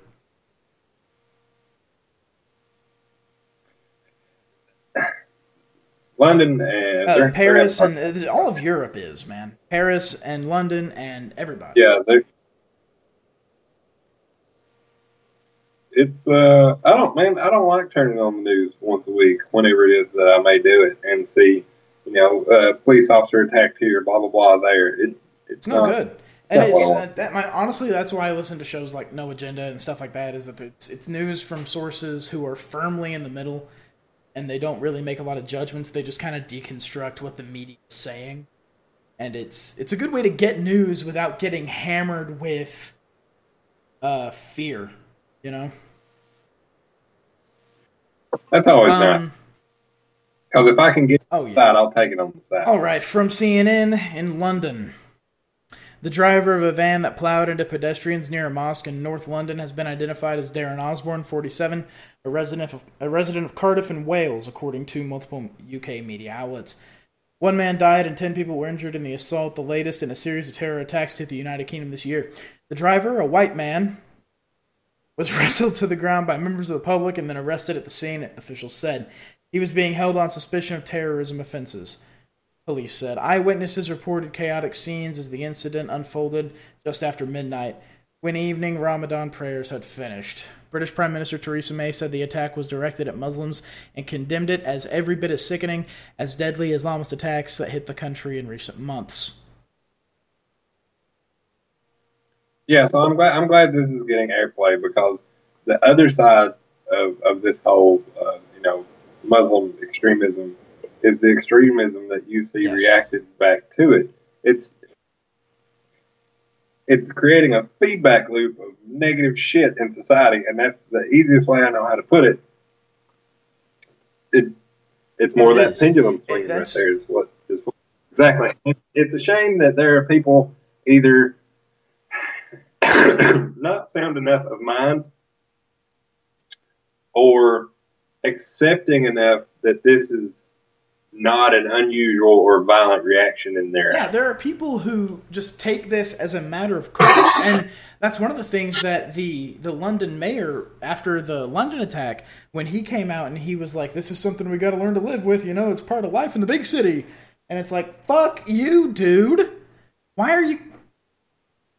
London and Uh, they're- Paris and uh, all of Europe is man. Paris and London and everybody. yeah, they it's uh I don't man I don't like turning on the news once a week whenever it is that I may do it and see you know uh, police officer attacked here blah blah blah there it it's, It's no not good. And it's uh, that my honestly that's why I listen to shows like No Agenda and stuff like that is that it's it's news from sources who are firmly in the middle and they don't really make a lot of judgments. They just kind of deconstruct what the media is saying. And it's it's a good way to get news without getting hammered with uh fear, you know? That's always nice Um, because if I can get oh yeah. side I'll take it on the side. All right, from CNN in London. The driver of a van that plowed into pedestrians near a mosque in North London has been identified as Darren Osborne, 47, a resident of a resident of Cardiff in Wales, according to multiple UK media outlets. One man died and 10 people were injured in the assault, the latest in a series of terror attacks to the United Kingdom this year. The driver, a white man, was wrestled to the ground by members of the public and then arrested at the scene, officials said. He was being held on suspicion of terrorism offenses. Police said eyewitnesses reported chaotic scenes as the incident unfolded just after midnight, when evening Ramadan prayers had finished. British Prime Minister Theresa May said the attack was directed at Muslims and condemned it as every bit as sickening as deadly Islamist attacks that hit the country in recent months. Yeah, so I'm glad I'm glad this is getting airplay because the other side of, of this whole uh, you know Muslim extremism is the extremism that you see Yes. reacted back to it. It's it's creating a feedback loop of negative shit in society, and that's the easiest way I know how to put it. It it's more It that is. pendulum It- swing right that's- there is what is what, exactly. It's a shame that there are people either not sound enough of mind or accepting enough that this is not an unusual or violent reaction in there. Yeah, there are people who just take this as a matter of course, and that's one of the things that the the London mayor, after the London attack, when he came out and he was like, "This is something we got to learn to live with," you know, it's part of life in the big city, and it's like, "Fuck you, dude! Why are you?"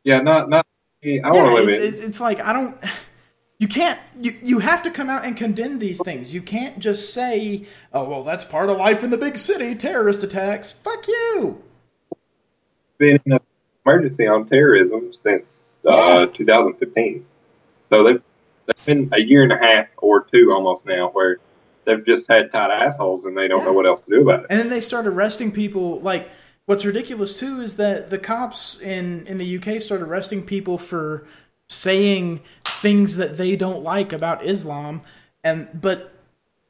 Yeah, not not. I Yeah, want to live it's, it. it's it's like I don't. You can't. You you have to come out and condemn these things. You can't just say, "Oh well, that's part of life in the big city." Terrorist attacks. Fuck you. been an emergency on terrorism since uh, 2015. So they've, they've been a year and a half or two almost now where they've just had tight assholes and they don't know what else to do about it. And then they start arresting people. Like, what's ridiculous too is that the cops in in the UK start arresting people for saying things that they don't like about Islam, and but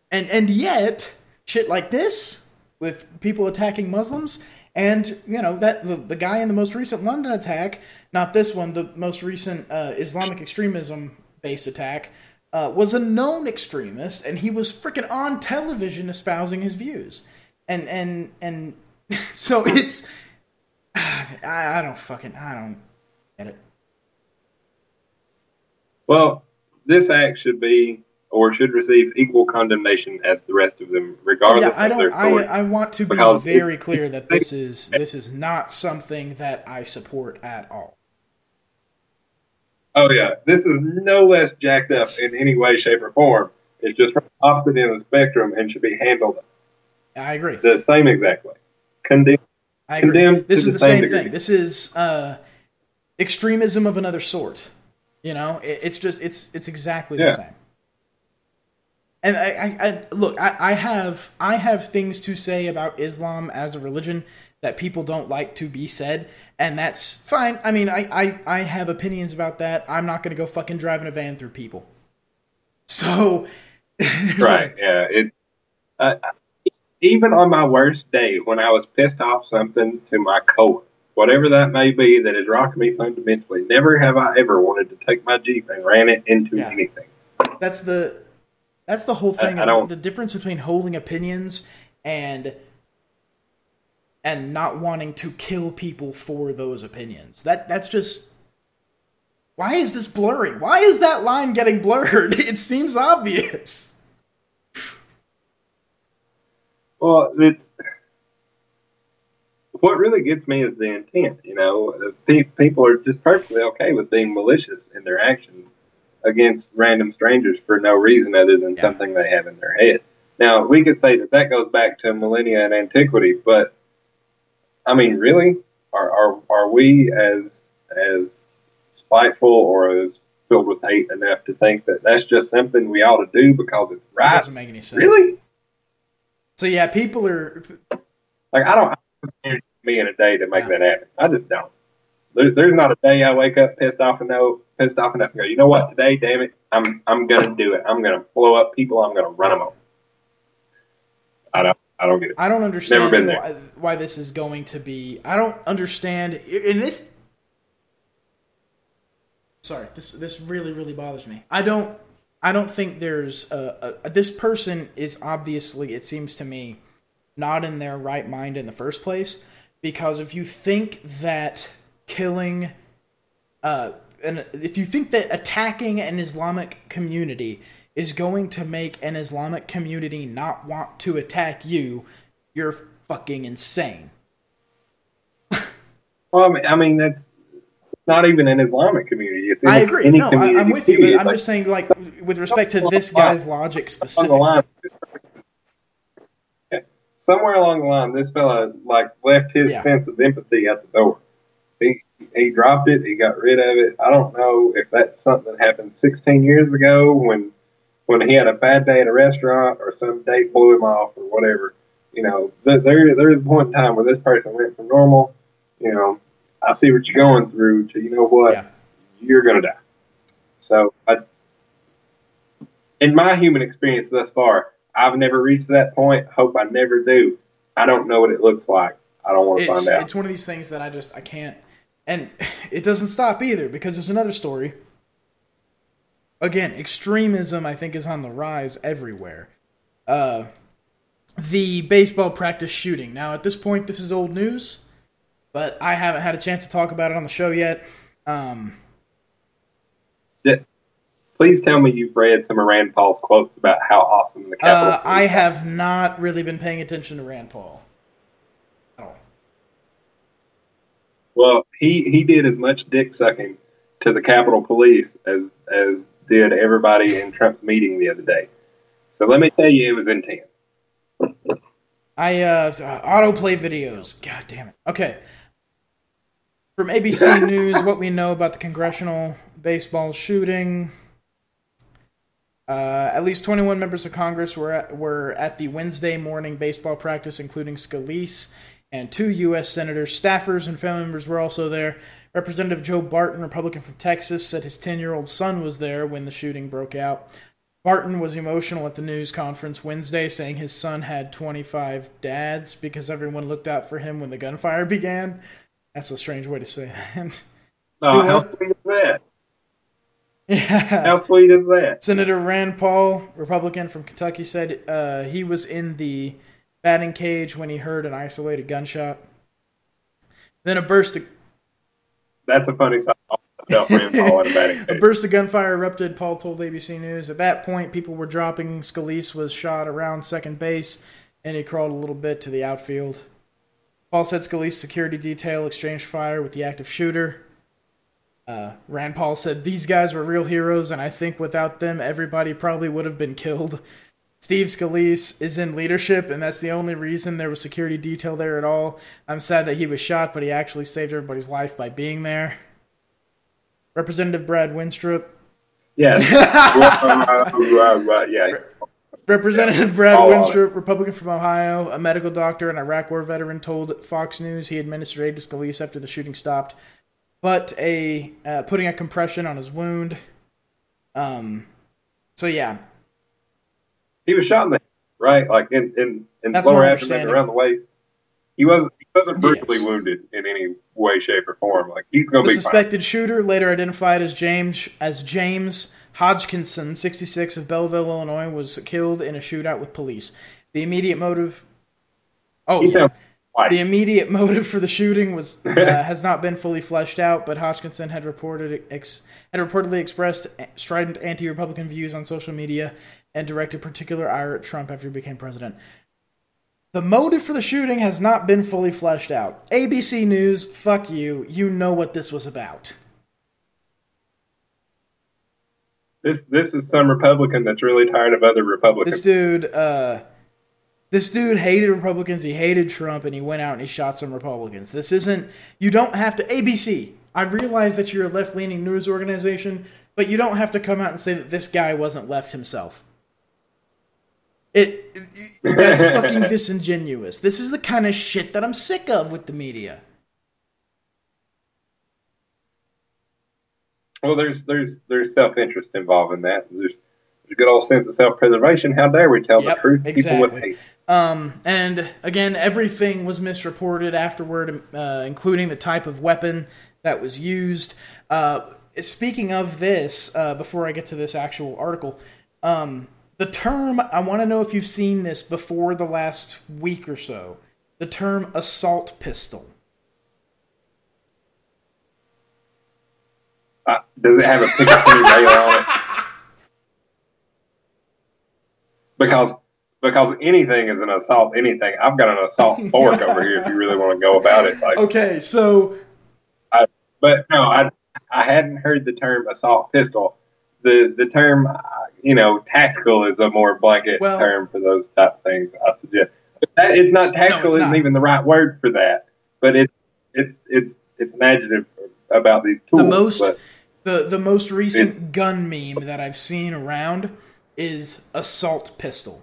and and yet shit like this with people attacking Muslims. And you know that the, the guy in the most recent London attack, not this one, the most recent uh, Islamic extremism based attack, uh, was a known extremist, and he was freaking on television espousing his views, and and and so it's I, I don't fucking I don't get it. Well, this act should be or should receive equal condemnation as the rest of them, regardless yeah, I of their don't. I. I want to be very clear that this is this is not something that I support at all. Oh yeah, this is no less jacked up in any way, shape, or form. It's just opposite end of the spectrum and should be handled I agree. the same exact way. Condemn. I agree. condemned This to is the same degree. thing. This is uh, extremism of another sort. You know, it, it's just it's it's exactly the same. And I, I, I look, I, I have I have things to say about Islam as a religion that people don't like to be said, and that's fine. I mean, I, I, I have opinions about that. I'm not gonna go fucking driving a van through people. So, Right. like- Yeah. It. Uh, even on my worst day, when I was pissed off something to my core, whatever that may be, that is rocking me fundamentally, never have I ever wanted to take my Jeep and ran it into Yeah. anything. That's the that's the whole thing. I don't- the difference between holding opinions and and not wanting to kill people for those opinions. That that's just why is this blurring? Why is that line getting blurred? It seems obvious. Well, it's what really gets me is the intent. You know, people are just perfectly okay with being malicious in their actions against random strangers for no reason other than Yeah. something they have in their head. Now, we could say that that goes back to millennia and antiquity, but I mean, really, are are are we as as spiteful or as filled with hate enough to think that that's just something we ought to do because it's right? doesn't make any sense. Really? So yeah, people are Like I don't me in a day to make Yeah. that happen. I just don't. There, there's not a day I wake up pissed off enough, pissed off enough and go, you know what? Today, damn it, I'm I'm gonna do it. I'm gonna blow up people. I'm gonna run them over. I don't. I don't get it. I don't understand Never been there. why, why this is going to be. I don't understand in this. Sorry, this this really really bothers me. I don't I don't think there's a, a this person is obviously it seems to me not in their right mind in the first place because if you think that killing uh and if you think that attacking an Islamic community is going to make an Islamic community not want to attack you, you're fucking insane. Well, I mean, I mean that's not even an Islamic community. It's I agree. Any No, I, I'm with you, but I'm Like, just saying, like, some- with respect to this guy's logic along specifically. line, somewhere along the line, this fella like left his Yeah. sense of empathy at the door. He he dropped it. He got rid of it. I don't know if that's something that happened 16 years ago when when he had a bad day at a restaurant or some date blew him off or whatever. You know, th- there there is a point in time where this person went from normal. You know, I see what you're going through. To you know what, Yeah. you're gonna die. So, I, in my human experience thus far, I've never reached that point. Hope I never do. I don't know what it looks like. I don't want to It's find out. it's one of these things that I just I can't, and it doesn't stop either because there's another story. Again, extremism I think is on the rise everywhere. Uh, the baseball practice shooting. Now at this point, this is old news, but I haven't had a chance to talk about it on the show yet. Um, That- Please tell me you've read some of Rand Paul's quotes about how awesome the Capitol. uh, I have not really been paying attention to Rand Paul. Well, he he did as much dick sucking to the Capitol Police as as did everybody in Trump's meeting the other day. So let me tell you, it was intense. I uh autoplay videos. God damn it. Okay. From ABC News, what we know about the congressional baseball shooting. Uh, at least 21 members of Congress were at, were at the Wednesday morning baseball practice, including Scalise and two U.S. senators. Staffers and family members were also there. Representative Joe Barton, Republican from Texas, said his 10 year old son was there when the shooting broke out. Barton was emotional at the news conference Wednesday, saying his son had 25 dads because everyone looked out for him when the gunfire began. That's a strange way to say that. Oh, how sweet is that? yeah. How sweet is that? Senator Rand Paul, Republican from Kentucky, said uh, he was in the batting cage when he heard an isolated gunshot. Then a burst of That's a funny song. himself Rand Paul in a A burst of gunfire erupted, Paul told ABC News. At that point, people were dropping. Scalise was shot around second base, and he crawled a little bit to the outfield. Paul said Scalise's security detail exchanged fire with the active shooter. Uh, Rand Paul said, These guys were real heroes, and I think without them, everybody probably would have been killed. Steve Scalise is in leadership, and that's the only reason there was security detail there at all. I'm sad that he was shot, but he actually saved everybody's life by being there. Representative Brad Wenstrup. Yes. Uh, uh, uh, yeah. Representative Brad on Wenstrup, Republican from Ohio, a medical doctor and Iraq War veteran, told Fox News he administered aid to Scalise after the shooting stopped, but a uh, putting a compression on his wound. Um, so yeah, He was shot in the head, right? Like in in, in That's lower abdomen around the waist. He wasn't he wasn't brutally Yes. wounded in any way, shape, or form. Like he's gonna the be fine. suspected shooter, later identified as James as James Hodgkinson, 66 of Belleville, Illinois, was killed in a shootout with police. The immediate motive. Oh, yeah. The immediate motive for the shooting was uh, has not been fully fleshed out, but Hodgkinson had reported ex, had reportedly expressed strident anti-Republican views on social media and directed particular ire at Trump after he became president. The motive for the shooting has not been fully fleshed out. ABC News, fuck you. You know what this was about. This this is some Republican that's really tired of other Republicans. This dude, uh, this dude hated Republicans. He hated Trump, and he went out and he shot some Republicans. This isn't. You don't have to. ABC. I realize that you're a left-leaning news organization, but you don't have to come out and say that this guy wasn't left himself. It that's fucking disingenuous. This is the kind of shit that I'm sick of with the media. Well, there's there's there's self interest involved in that. There's there's a good old sense of self preservation. How dare we tell Yep, the truth? People with exactly. hate. Um, and again, everything was misreported afterward, uh, including the type of weapon that was used. Uh, speaking of this, uh, before I get to this actual article, um, the term I want to know if you've seen this before the last week or so. The term assault pistol. Uh, does it have a Picatinny rail on it? Because because anything is an assault. Anything. I've got an assault fork over here. If you really want to go about it, like. Okay, so But no, I I hadn't heard the term assault pistol. The the term, uh, you know, tactical is a more blanket Well- term for those type of things. I suggest That- it's not tactical. it's isn't not. even the right word for that. But it's it, it's it's an adjective about these tools. the most but the the most recent gun meme that I've seen around is assault pistol.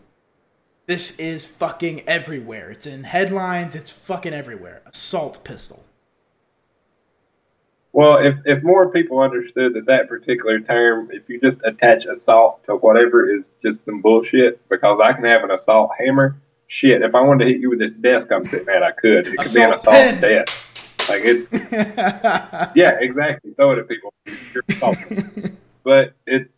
This is fucking everywhere. It's in headlines. It's fucking everywhere. Assault pistol. Well, if, if more people understood that that particular term, if you just attach assault to whatever is just some bullshit, because I can have an assault hammer. Shit, if I wanted to hit you with this desk I'm sitting at, I could. It could be an Assault assault pen. desk. Like it's yeah, exactly. Throw it at people. But it,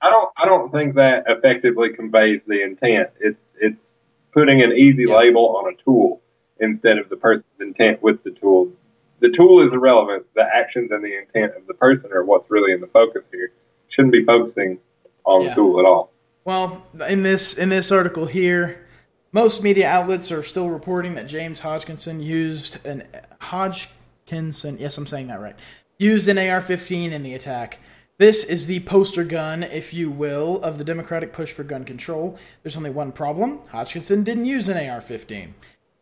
I don't, I don't think that effectively conveys the intent. It's it's putting an easy Yeah. label on a tool instead of the person's intent with the tool. The tool is irrelevant. The actions and the intent of the person are what's really in the focus here. Shouldn't be focusing on Yeah. the tool at all. Well, in this in this article here, most media outlets are still reporting that James Hodgkinson used an Hodgkinson. Yes, I'm saying that right. Used an AR-15 in the attack. This is the poster gun, if you will, of the Democratic push for gun control. There's only one problem: Hodgkinson didn't use an AR-15.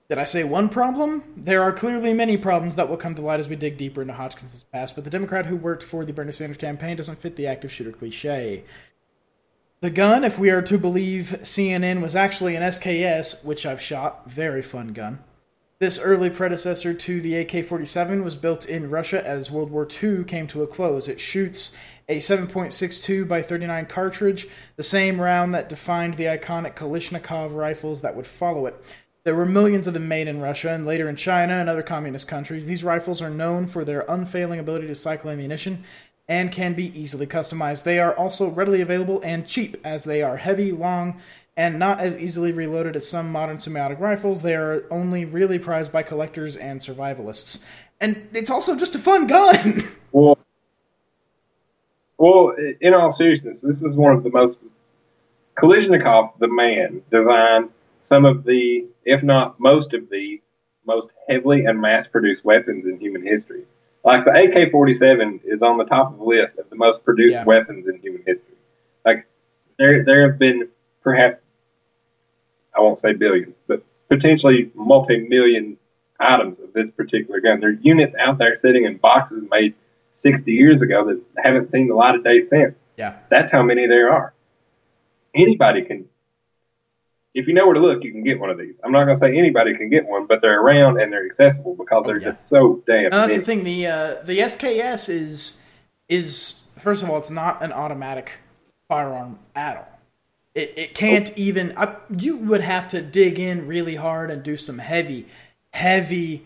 Did I say one problem? There are clearly many problems that will come to light as we dig deeper into Hodgkinson's past, but the Democrat who worked for the Bernie Sanders campaign doesn't fit the active shooter cliche. The gun, if we are to believe CNN, was actually an SKS, which I've shot. Very fun gun. This early predecessor to the AK 47 was built in Russia as World War II came to a close. It shoots a 7.62 by 39 cartridge, the same round that defined the iconic Kalashnikov rifles that would follow it. There were millions of them made in Russia and later in China and other communist countries. These rifles are known for their unfailing ability to cycle ammunition and can be easily customized. They are also readily available and cheap, as they are heavy, long, and not as easily reloaded as some modern semi-automatic rifles. They are only really prized by collectors and survivalists. And it's also just a fun gun. Well, Well, in all seriousness, this is one of the most. Kalashnikov, the man, designed some of the, if not most of the, most heavily and mass-produced weapons in human history. Like the AK-47 is on the top of the list of the most produced Yeah. weapons in human history. Like there, there have been perhaps, I won't say billions, but potentially multi-million items of this particular gun. There are units out there sitting in boxes made 60 years ago that haven't seen the light of day since. Yeah. That's how many there are. Anybody can, if you know where to look, you can get one of these. I'm not going to say anybody can get one, but they're around and they're accessible because they're Oh, yeah. just so damn. Now, that's many. the thing. The uh, the SKS is is first of all, it's not an automatic firearm at all. It it can't even. I, you would have to dig in really hard and do some heavy, heavy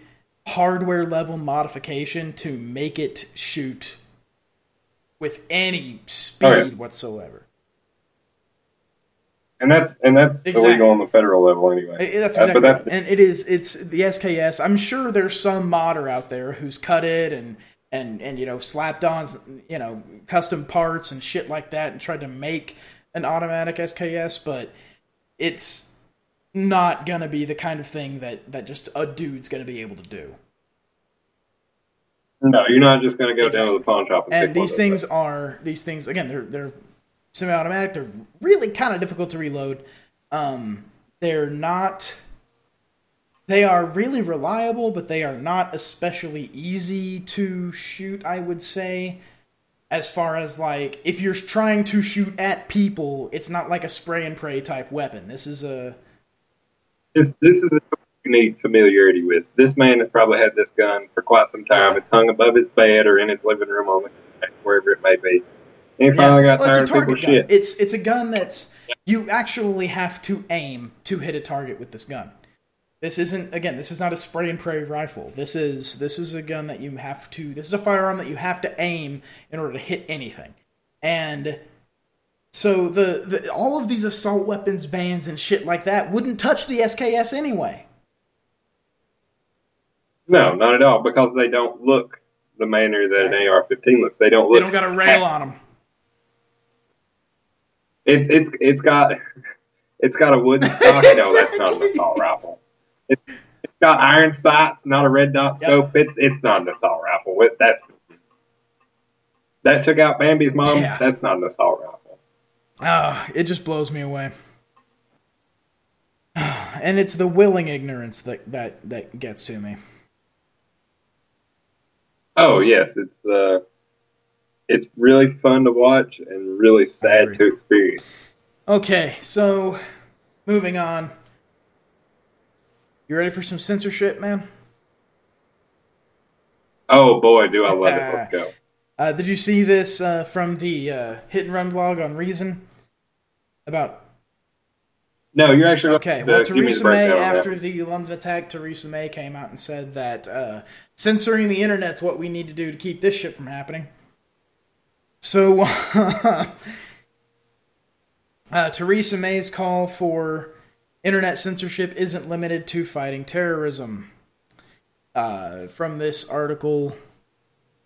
hardware level modification to make it shoot with any speed Oh, yeah. whatsoever. And that's and that's Exactly. illegal on the federal level anyway. I- That's Uh, exactly but that's right. And it is it's the SKS. I'm sure there's some modder out there who's cut it and and and you know slapped on you know custom parts and shit like that and tried to make an automatic SKS, but it's not gonna be the kind of thing that that just a dude's gonna be able to do. no, you're not just going to go down to the pawn shop and, And these things up. are these things again. They're they're semi-automatic. They're really kind of difficult to reload. Um, they're not. They are really reliable, but they are not especially easy to shoot. I would say, as far as like if you're trying to shoot at people, it's not like a spray and pray type weapon. This is a This this is a you need familiarity with. This man has probably had this gun for quite some time. Yeah. It's hung above his bed or in his living room on the wherever it may be. And he finally got Well, tired it's of a people's target gun. shit. It's it's a gun that's you actually have to aim to hit a target with this gun. This isn't again. This is not a spray and pray rifle. This is this is a gun that you have to. This is a firearm that you have to aim in order to hit anything. And so the, the all of these assault weapons bans and shit like that wouldn't touch the SKS anyway. No, not at all, because they don't look the manner that an AR-15 looks. They don't look. They don't got a rail on them. It's it's it's got it's got a wooden stock. No, that's not an assault rifle. It's, it's got iron sights, not a red dot Yep. scope. It's it's not an assault rifle. With that that took out Bambi's mom. Yeah. That's not an assault rifle. Ah, it just blows me away. And it's the willing ignorance that that that gets to me. Oh yes, it's uh, it's really fun to watch and really sad to experience. Okay, so moving on. You ready for some censorship, man? Oh boy, do I love it! Let's go. Uh, did you see this uh, from the uh, Hit and Run blog on Reason about No, you're actually Okay, well, give me the Theresa May, breakdown on that. after the London attack, Theresa May came out and said that uh, censoring the internet's what we need to do to keep this shit from happening. So, uh, Theresa May's call for internet censorship isn't limited to fighting terrorism. Uh, from this article,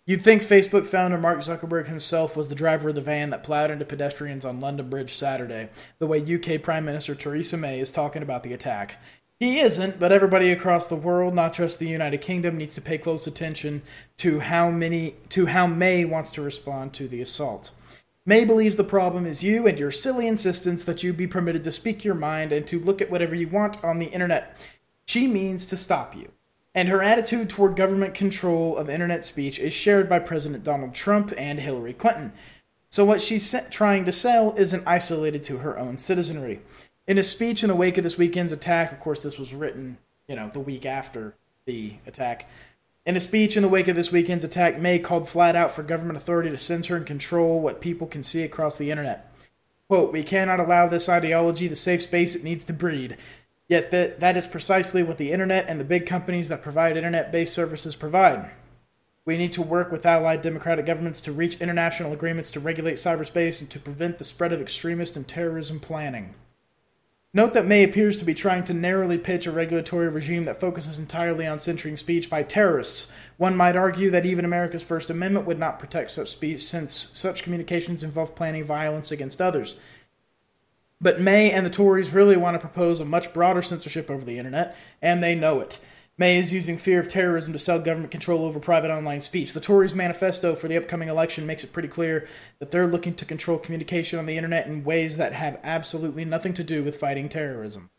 You'd think Facebook founder Mark Zuckerberg himself was the driver of the van that plowed into pedestrians on London Bridge Saturday, the way UK Prime Minister Theresa May is talking about the attack. He isn't, but everybody across the world, not just the United Kingdom, needs to pay close attention to how many to how May wants to respond to the assault. May believes the problem is you and your silly insistence that you be permitted to speak your mind and to look at whatever you want on the internet. She means to stop you. And her attitude toward government control of internet speech is shared by President Donald Trump and Hillary Clinton. So, what she's trying to sell isn't isolated to her own citizenry. In a speech in the wake of this weekend's attack, of course, this was written, you know, the week after the attack. In a speech in the wake of this weekend's attack, May called flat out for government authority to censor and control what people can see across the internet. Quote, We cannot allow this ideology the safe space it needs to breed. Yet that, that is precisely what the internet and the big companies that provide internet based services provide. We need to work with allied democratic governments to reach international agreements to regulate cyberspace and to prevent the spread of extremist and terrorism planning. Note that May appears to be trying to narrowly pitch a regulatory regime that focuses entirely on censoring speech by terrorists. One might argue that even America's First Amendment would not protect such speech since such communications involve planning violence against others. But May and the Tories really want to propose a much broader censorship over the internet, and they know it. May is using fear of terrorism to sell government control over private online speech. The Tories' manifesto for the upcoming election makes it pretty clear that they're looking to control communication on the internet in ways that have absolutely nothing to do with fighting terrorism.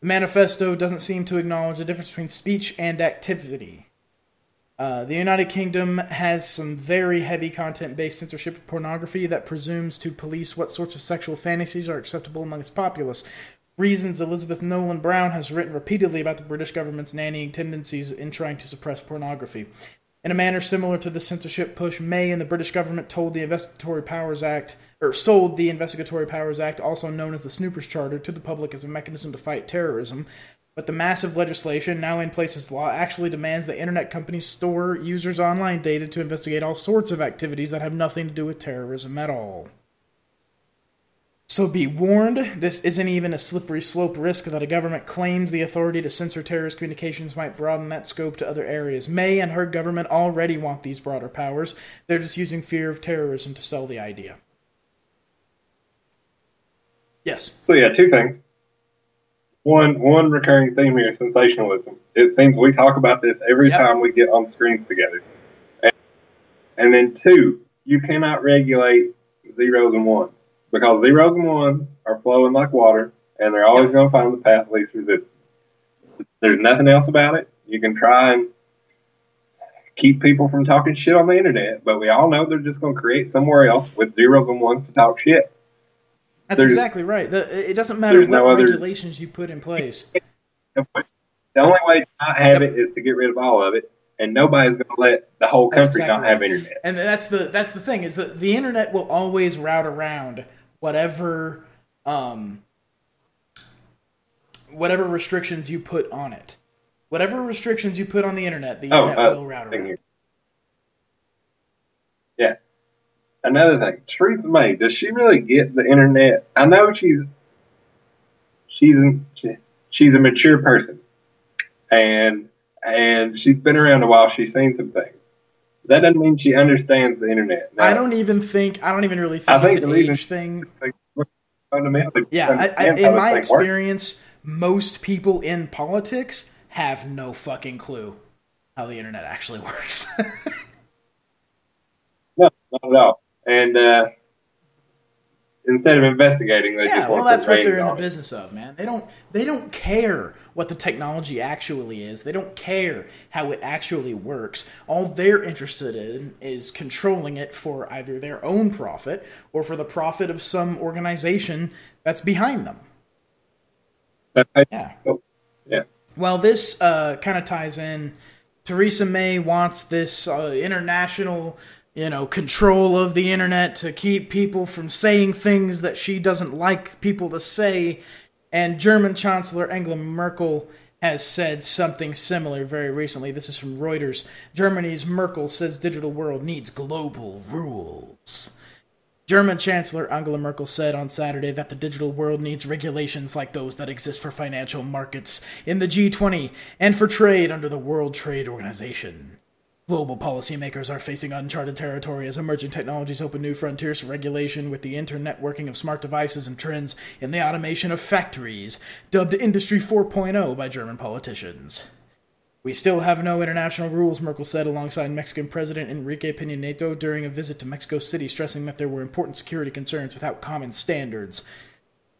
The manifesto doesn't seem to acknowledge the difference between speech and activity. Uh, the United Kingdom has some very heavy content based censorship of pornography that presumes to police what sorts of sexual fantasies are acceptable among its populace, reasons Elizabeth Nolan Brown has written repeatedly about the British government's nannying tendencies in trying to suppress pornography. In a manner similar to the censorship push, May and the British government told the Investigatory Powers Act, or sold the Investigatory Powers Act, also known as the Snoopers Charter, to the public as a mechanism to fight terrorism. But the massive legislation now in place as law actually demands that internet companies store users' online data to investigate all sorts of activities that have nothing to do with terrorism at all. So be warned, this isn't even a slippery slope risk that a government claims the authority to censor terrorist communications might broaden that scope to other areas. May and her government already want these broader powers. They're just using fear of terrorism to sell the idea. Yes. So yeah, two things. One one recurring theme here: sensationalism. It seems we talk about this every Yep. time we get on screens together. And, and then two, you cannot regulate zeros and ones because zeros and ones are flowing like water, and they're always Yep. going to find the path least resistance. There's nothing else about it. You can try and keep people from talking shit on the internet, but we all know they're just going to create somewhere else with zeros and ones to talk shit. That's There's- exactly right. The, it doesn't matter what no other- regulations you put in place. The only way to not have it is to get rid of all of it, and nobody's going to let the whole country exactly not have internet. And that's the that's the thing is that the internet will always route around whatever um whatever restrictions you put on it. Whatever restrictions you put on the internet, the Oh, internet uh, will route around. Yeah. Another thing, Theresa May, does she really get the internet? I know she's she's she's a mature person, and and she's been around a while. She's seen some things. That doesn't mean she understands the internet. Now, I don't even think I don't even really think, I think it's an age thing. fundamentally. Yeah, I, I, in my thing works. experience, most people in politics have no fucking clue how the internet actually works. No, not at all. And uh, instead of investigating, they yeah, well, that's what they're in the it. business of, man. They don't they don't care what the technology actually is. They don't care how it actually works. All they're interested in is controlling it for either their own profit or for the profit of some organization that's behind them. Yeah. yeah. Well, this uh, kind of ties in. Theresa May wants this uh, international, you know, control of the internet to keep people from saying things that she doesn't like people to say. And German Chancellor Angela Merkel has said something similar very recently. This is from Reuters. Germany's Merkel says digital world needs global rules. German Chancellor Angela Merkel said on Saturday that the digital world needs regulations like those that exist for financial markets in the G20 and for trade under the World Trade Organization. Global policymakers are facing uncharted territory as emerging technologies open new frontiers for regulation with the internetworking of smart devices and trends in the automation of factories, dubbed Industry 4.0 by German politicians. We still have no international rules, Merkel said alongside Mexican President Enrique Peña Nieto during a visit to Mexico City, stressing that there were important security concerns without common standards.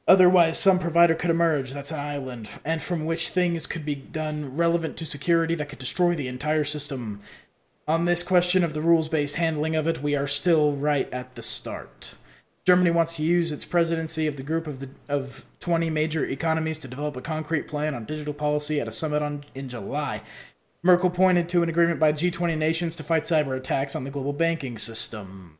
Otherwise, some provider could emerge that's an island, and from which things could be done relevant to security that could destroy the entire system. On this question of the rules based handling of it, we are still right at the start. Germany wants to use its presidency of the group of the of 20 major economies to develop a concrete plan on digital policy at a summit on, in July. Merkel pointed to an agreement by G20 nations to fight cyber attacks on the global banking system.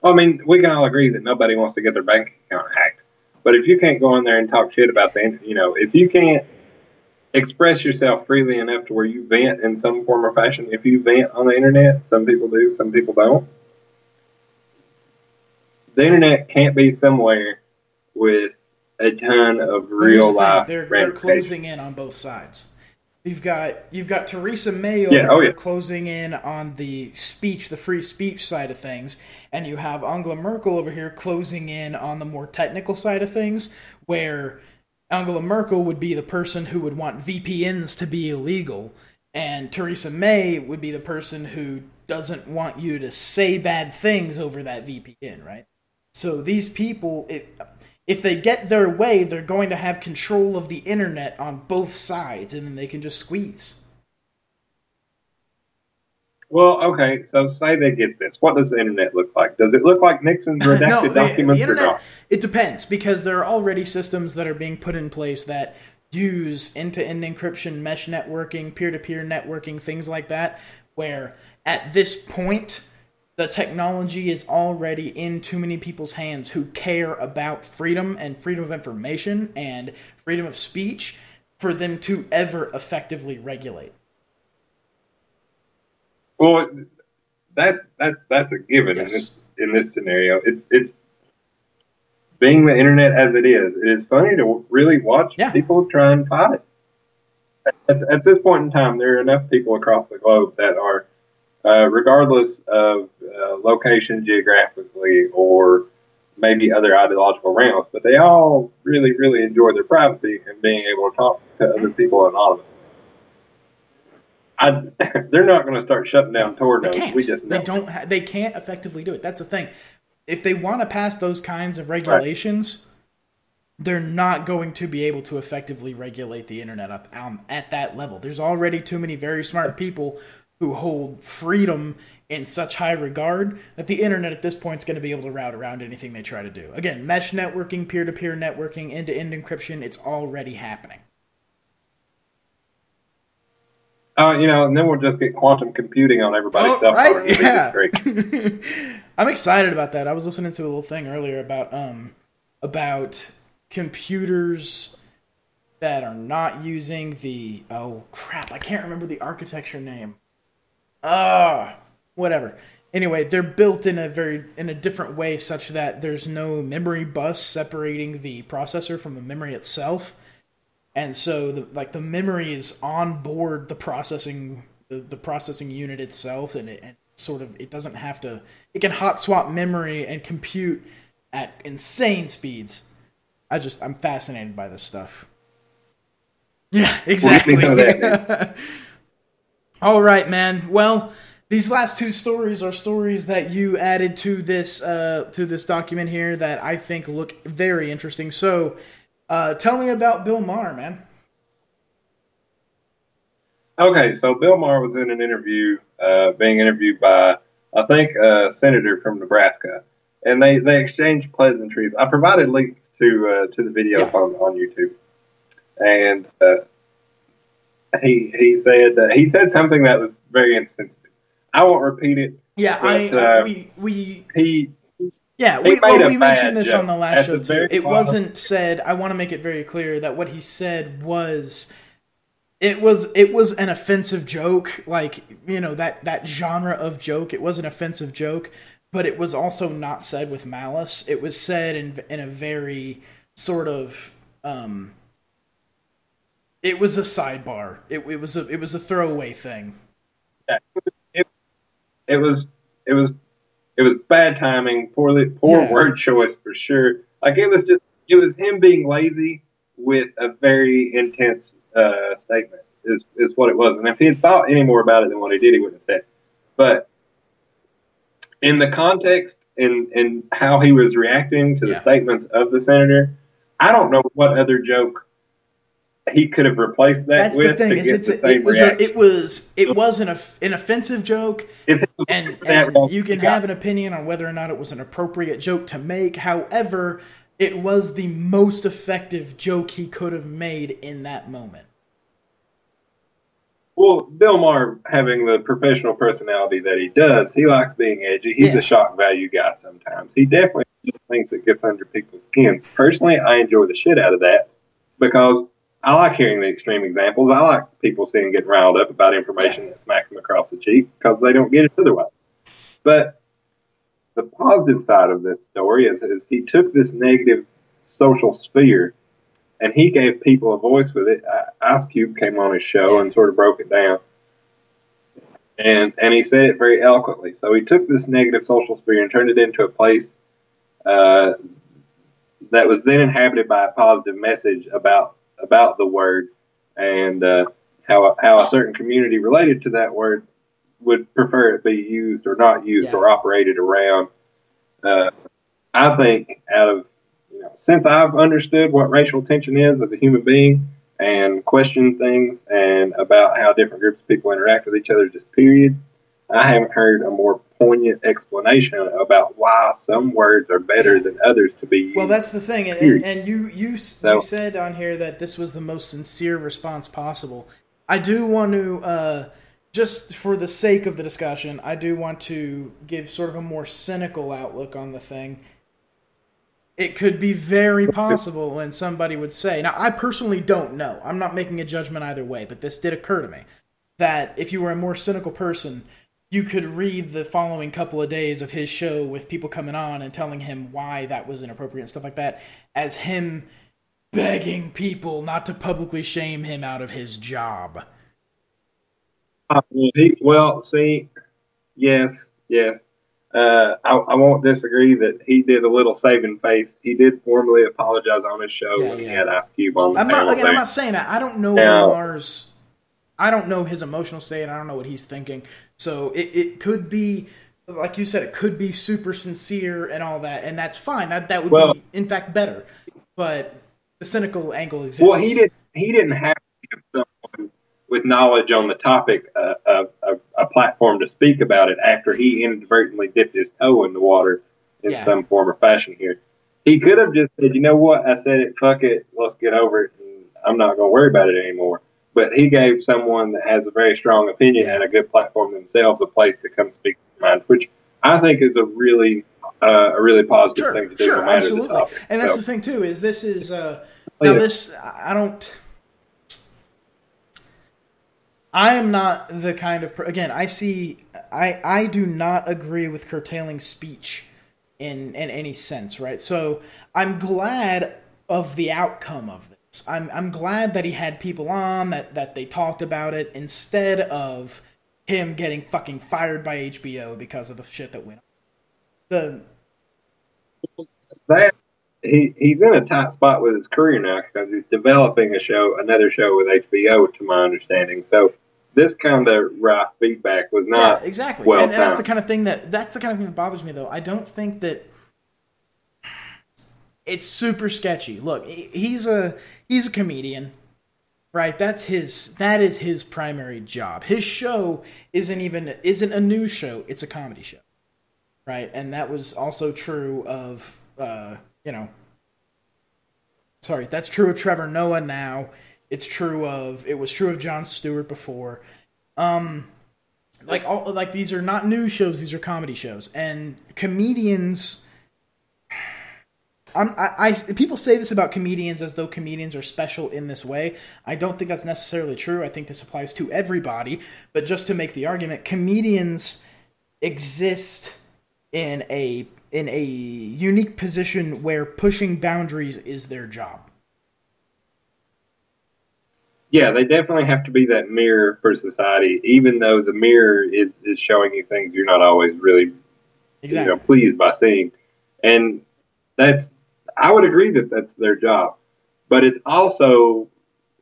Well, I mean, we can all agree that nobody wants to get their bank account hacked. But if you can't go in there and talk shit about the, you know, if you can't express yourself freely enough to where you vent in some form or fashion, if you vent on the internet, some people do, some people don't. the internet can't be somewhere with a ton of real life They're, they're closing in on both sides. You've got you've got Theresa May Yeah, oh, yeah. closing in on the speech, the free speech side of things, and you have Angela Merkel over here closing in on the more technical side of things, where Angela Merkel would be the person who would want VPNs to be illegal, and Theresa May would be the person who doesn't want you to say bad things over that VPN, right? So these people, it, if they get their way, they're going to have control of the internet on both sides, and then they can just squeeze. Well, okay, so say they get this. What does the internet look like? Does it look like Nixon's redacted no, the, documents the or internet. It depends because there are already systems that are being put in place that use end-to-end encryption, mesh networking, peer-to-peer networking, things like that. Where at this point, the technology is already in too many people's hands who care about freedom and freedom of information and freedom of speech for them to ever effectively regulate. Well, that's that's that's a given Yes. in this in this scenario. It's it's being the internet as it is. It is funny to really watch Yeah. people try and fight it. At, at this point in time, there are enough people across the globe that are, uh, regardless of uh, location geographically or maybe other ideological realms, but they all really, really enjoy their privacy and being able to talk to other people anonymously. I, they're not going to start shutting down Tor They can't. We just know. they don't. Ha- they can't effectively do it. That's the thing. If they want to pass those kinds of regulations, they're not going to be able to effectively regulate the internet up um, at that level. There's already too many very smart people who hold freedom in such high regard that the internet at this point is going to be able to route around anything they try to do. Again, mesh networking, peer-to-peer networking, end-to-end encryption, it's already happening. Uh, you know, and then we'll just get quantum computing on everybody's Oh, phone. right? and it'll be Yeah. I'm excited about that. I was listening to a little thing earlier about um about computers that are not using the oh crap, I can't remember the architecture name. Ah, whatever. Anyway, they're built in a very in a different way such that there's no memory bus separating the processor from the memory itself. And so the like the memory is on board the processing the, the processing unit itself and it and sort of it doesn't have to it can hot swap memory and compute at insane speeds. I just I'm fascinated by this stuff. Yeah, exactly. that, All right, man. Well, these last two stories are stories that you added to this uh, to this document here that I think look very interesting. So, uh, tell me about Bill Maher, man. Okay, so Bill Maher was in an interview, uh, being interviewed by, I think, a senator from Nebraska, and they, they exchanged pleasantries. I provided links to uh, to the video Yeah. on, on YouTube, and uh, he he said uh, he said something that was very insensitive. I won't repeat it. Yeah, But, I uh, we we He yeah he we, well, we mentioned this on the last show the too. It wasn't said. I want to make it very clear that what he said was. It was it was an offensive joke, like you know that that genre of joke. It was an offensive joke, but it was also not said with malice. It was said in in a very sort of um. It was a sidebar. It, it was a it was a throwaway thing. it, it was it was it was bad timing, poorly poor Yeah. word choice for sure. Like it was just it was him being lazy with a very intense uh, statement is is what it was. And if he had thought any more about it than what he did, he wouldn't have said. it. But in the context and and how he was reacting to the Yeah. statements of the senator, I don't know what other joke he could have replaced that That's the with thing. to Is get it's the a, same it was a, it was it was an, off- an offensive joke, If it was and, and reaction you can he got. have an opinion on whether or not it was an appropriate joke to make. However, it was the most effective joke he could have made in that moment. Well, Bill Maher, having the professional personality that he does, he likes being edgy. He's Yeah. a shock value guy sometimes. He definitely just thinks it gets under people's skins. Personally, I enjoy the shit out of that because I like hearing the extreme examples. I like people seeing getting riled up about information that smacks them across the cheek because they don't get it otherwise. But the positive side of this story is, is he took this negative social sphere and he gave people a voice with it. Ice Cube came on his show and sort of broke it down. And, and he said it very eloquently. So he took this negative social sphere and turned it into a place uh, that was then inhabited by a positive message about about the word and uh, how how a certain community related to that word would prefer it be used or not used Yeah. or operated around. Uh, I think out of you know since I've understood what racial tension is as a human being and questioned things and about how different groups of people interact with each other, just period. I haven't heard a more poignant explanation about why some words are better than others to be used. Well, that's the thing, and, and, and you you So- you said on here that this was the most sincere response possible. I do want to, uh, just for the sake of the discussion, I do want to give sort of a more cynical outlook on the thing. It could be very possible, and somebody would say, now I personally don't know. I'm not making a judgment either way, but this did occur to me that if you were a more cynical person, you could read the following couple of days of his show with people coming on and telling him why that was inappropriate and stuff like that as him begging people not to publicly shame him out of his job. Uh, he, well, see, yes, yes. Uh, I, I won't disagree that he did a little saving face. He did formally apologize on his show Yeah, when he had Ice Cube on the I'm not again, I'm not saying that. I don't know Now- Lamar's I don't know his emotional state. I don't know what he's thinking. So it, it could be like you said, it could be super sincere and all that, and that's fine. That that would Well- be in fact better. But the cynical angle exists. Well, he did. He didn't have to give someone with knowledge on the topic a, a, a, a platform to speak about it after he inadvertently dipped his toe in the water in Yeah. some form or fashion. Here, he could have just said, "You know what? I said it. Fuck it. Let's get over it. And I'm not going to worry about it anymore." But he gave someone that has a very strong opinion and a good platform themselves a place to come speak their mind, which I think is a really uh, a really positive Sure, thing to do. sure, no absolutely. topic. And that's So- the thing too is this is uh Oh, now this I don't I am not the kind of per- again I see I I do not agree with curtailing speech in in any sense right so I'm glad of the outcome of this I'm I'm glad that he had people on that that they talked about it instead of him getting fucking fired by HBO because of the shit that went on. the that he he's in a tight spot with his career now because he's developing a show, another show with HBO, to my understanding. So this kind of raw feedback was not yeah, exactly. well and, and that's the kind of thing that that's the kind of thing that bothers me though. I don't think that it's super sketchy. Look, he's a he's a comedian. Right? That's his that is his primary job. His show isn't even isn't a news show, it's a comedy show. Right? And that was also true of uh, you know, sorry, that's true of Trevor Noah now. It's true of it was true of Jon Stewart before. Um like all like these are not news shows these are comedy shows and comedians I'm, I, I people say this about comedians as though comedians are special in this way. I don't think that's necessarily true. I think this applies to everybody. But just to make the argument, comedians exist in a in a unique position where pushing boundaries is their job. Yeah, they definitely have to be that mirror for society, even though the mirror is, is showing you things you're not always really Exactly. you know pleased by seeing, and that's I would agree that that's their job, but it's also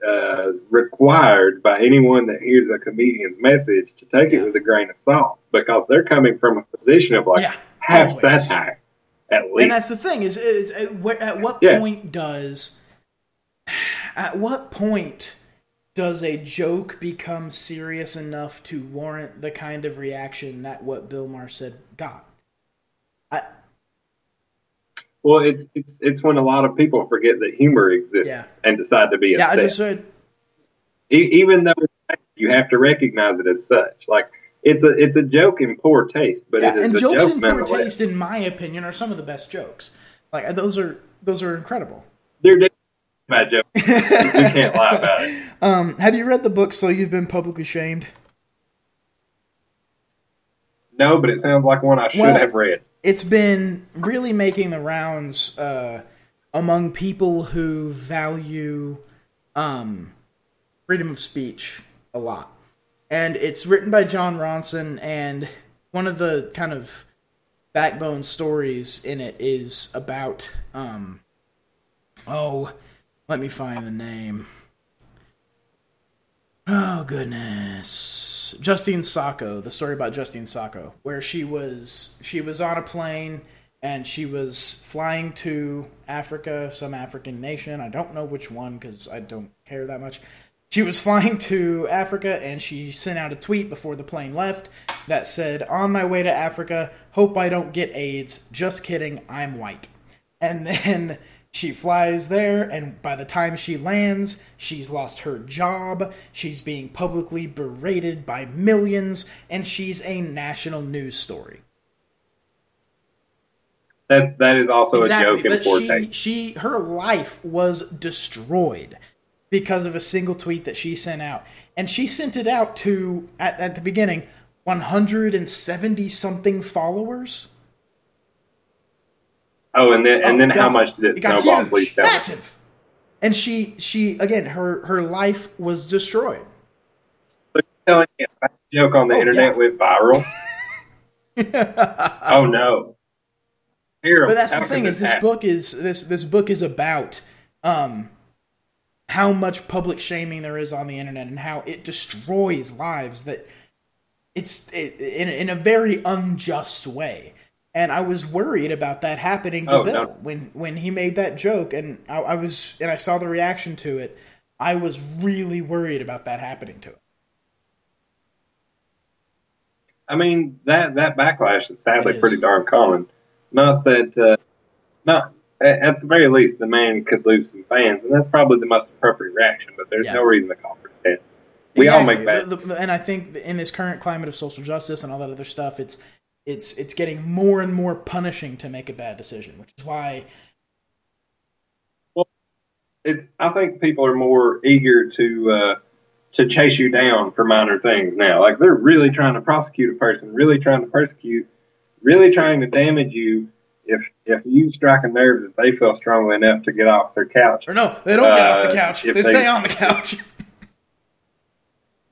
uh, required by anyone that hears a comedian's message to take Yeah. it with a grain of salt because they're coming from a position of like Yeah, half always. satire at and least. that's the thing is, is at, wh- at what Yeah. point does at what point does a joke become serious enough to warrant the kind of reaction that what Bill Maher said got? I, Well, it's it's it's when a lot of people forget that humor exists Yeah. and decide to be yeah, I upset. just said E- even though you have to recognize it as such. Like it's a it's a joke in poor taste, but yeah, it is and a jokes joke in poor taste, in my opinion, are some of the best jokes. Like those are those are incredible. They're bad jokes. you can't lie about it. Um, have you read the book So You've Been Publicly Shamed? No, but it sounds like one I should Well- have read. it's been really making the rounds uh, among people who value um, freedom of speech a lot. And it's written by Jon Ronson, and one of the kind of backbone stories in it is about um, oh, let me find the name. Oh goodness, Justine Sacco. The story about Justine Sacco, where she was she was on a plane and she was flying to Africa, some African nation. I don't know which one because I don't care that much. She was flying to Africa and she sent out a tweet before the plane left that said, "On my way to Africa, hope I don't get AIDS. Just kidding, I'm white." And then she flies there, and by the time she lands, she's lost her job. She's being publicly berated by millions, and she's a national news story. That that is also a joke in she, she, her life was destroyed because of a single tweet that she sent out, and she sent it out to at, at the beginning 170 something followers. Oh, and then and Oh, then how much did it, got snowball? huge, Please massive. And she she again her her life was destroyed. Telling you, that joke on the Oh, internet yeah. went viral. oh no! Here, But that's the thing is this happen? book is this this book is about um how much public shaming there is on the internet and how it destroys lives that it's it, in in a very unjust way. And I was worried about that happening to Oh, Bill no. when when he made that joke, and I, I was and I saw the reaction to it. I was really worried about that happening to him. I mean that that backlash is sadly It is. pretty darn common. Not that, uh, not at, at the very least, the man could lose some fans, and that's probably the most appropriate reaction. But there's Yeah. no reason to call for his head. We all make Exactly. bad. The- the- and I think in this current climate of social justice and all that other stuff, it's it's it's getting more and more punishing to make a bad decision, which is why It's. I think people are more eager to uh, to chase you down for minor things now. Like they're really trying to prosecute a person, really trying to persecute, really trying to damage you. If if you strike a nerve that they feel strongly enough to get off their couch, or no, they don't get off the Uh, couch; they, they- stay on the couch.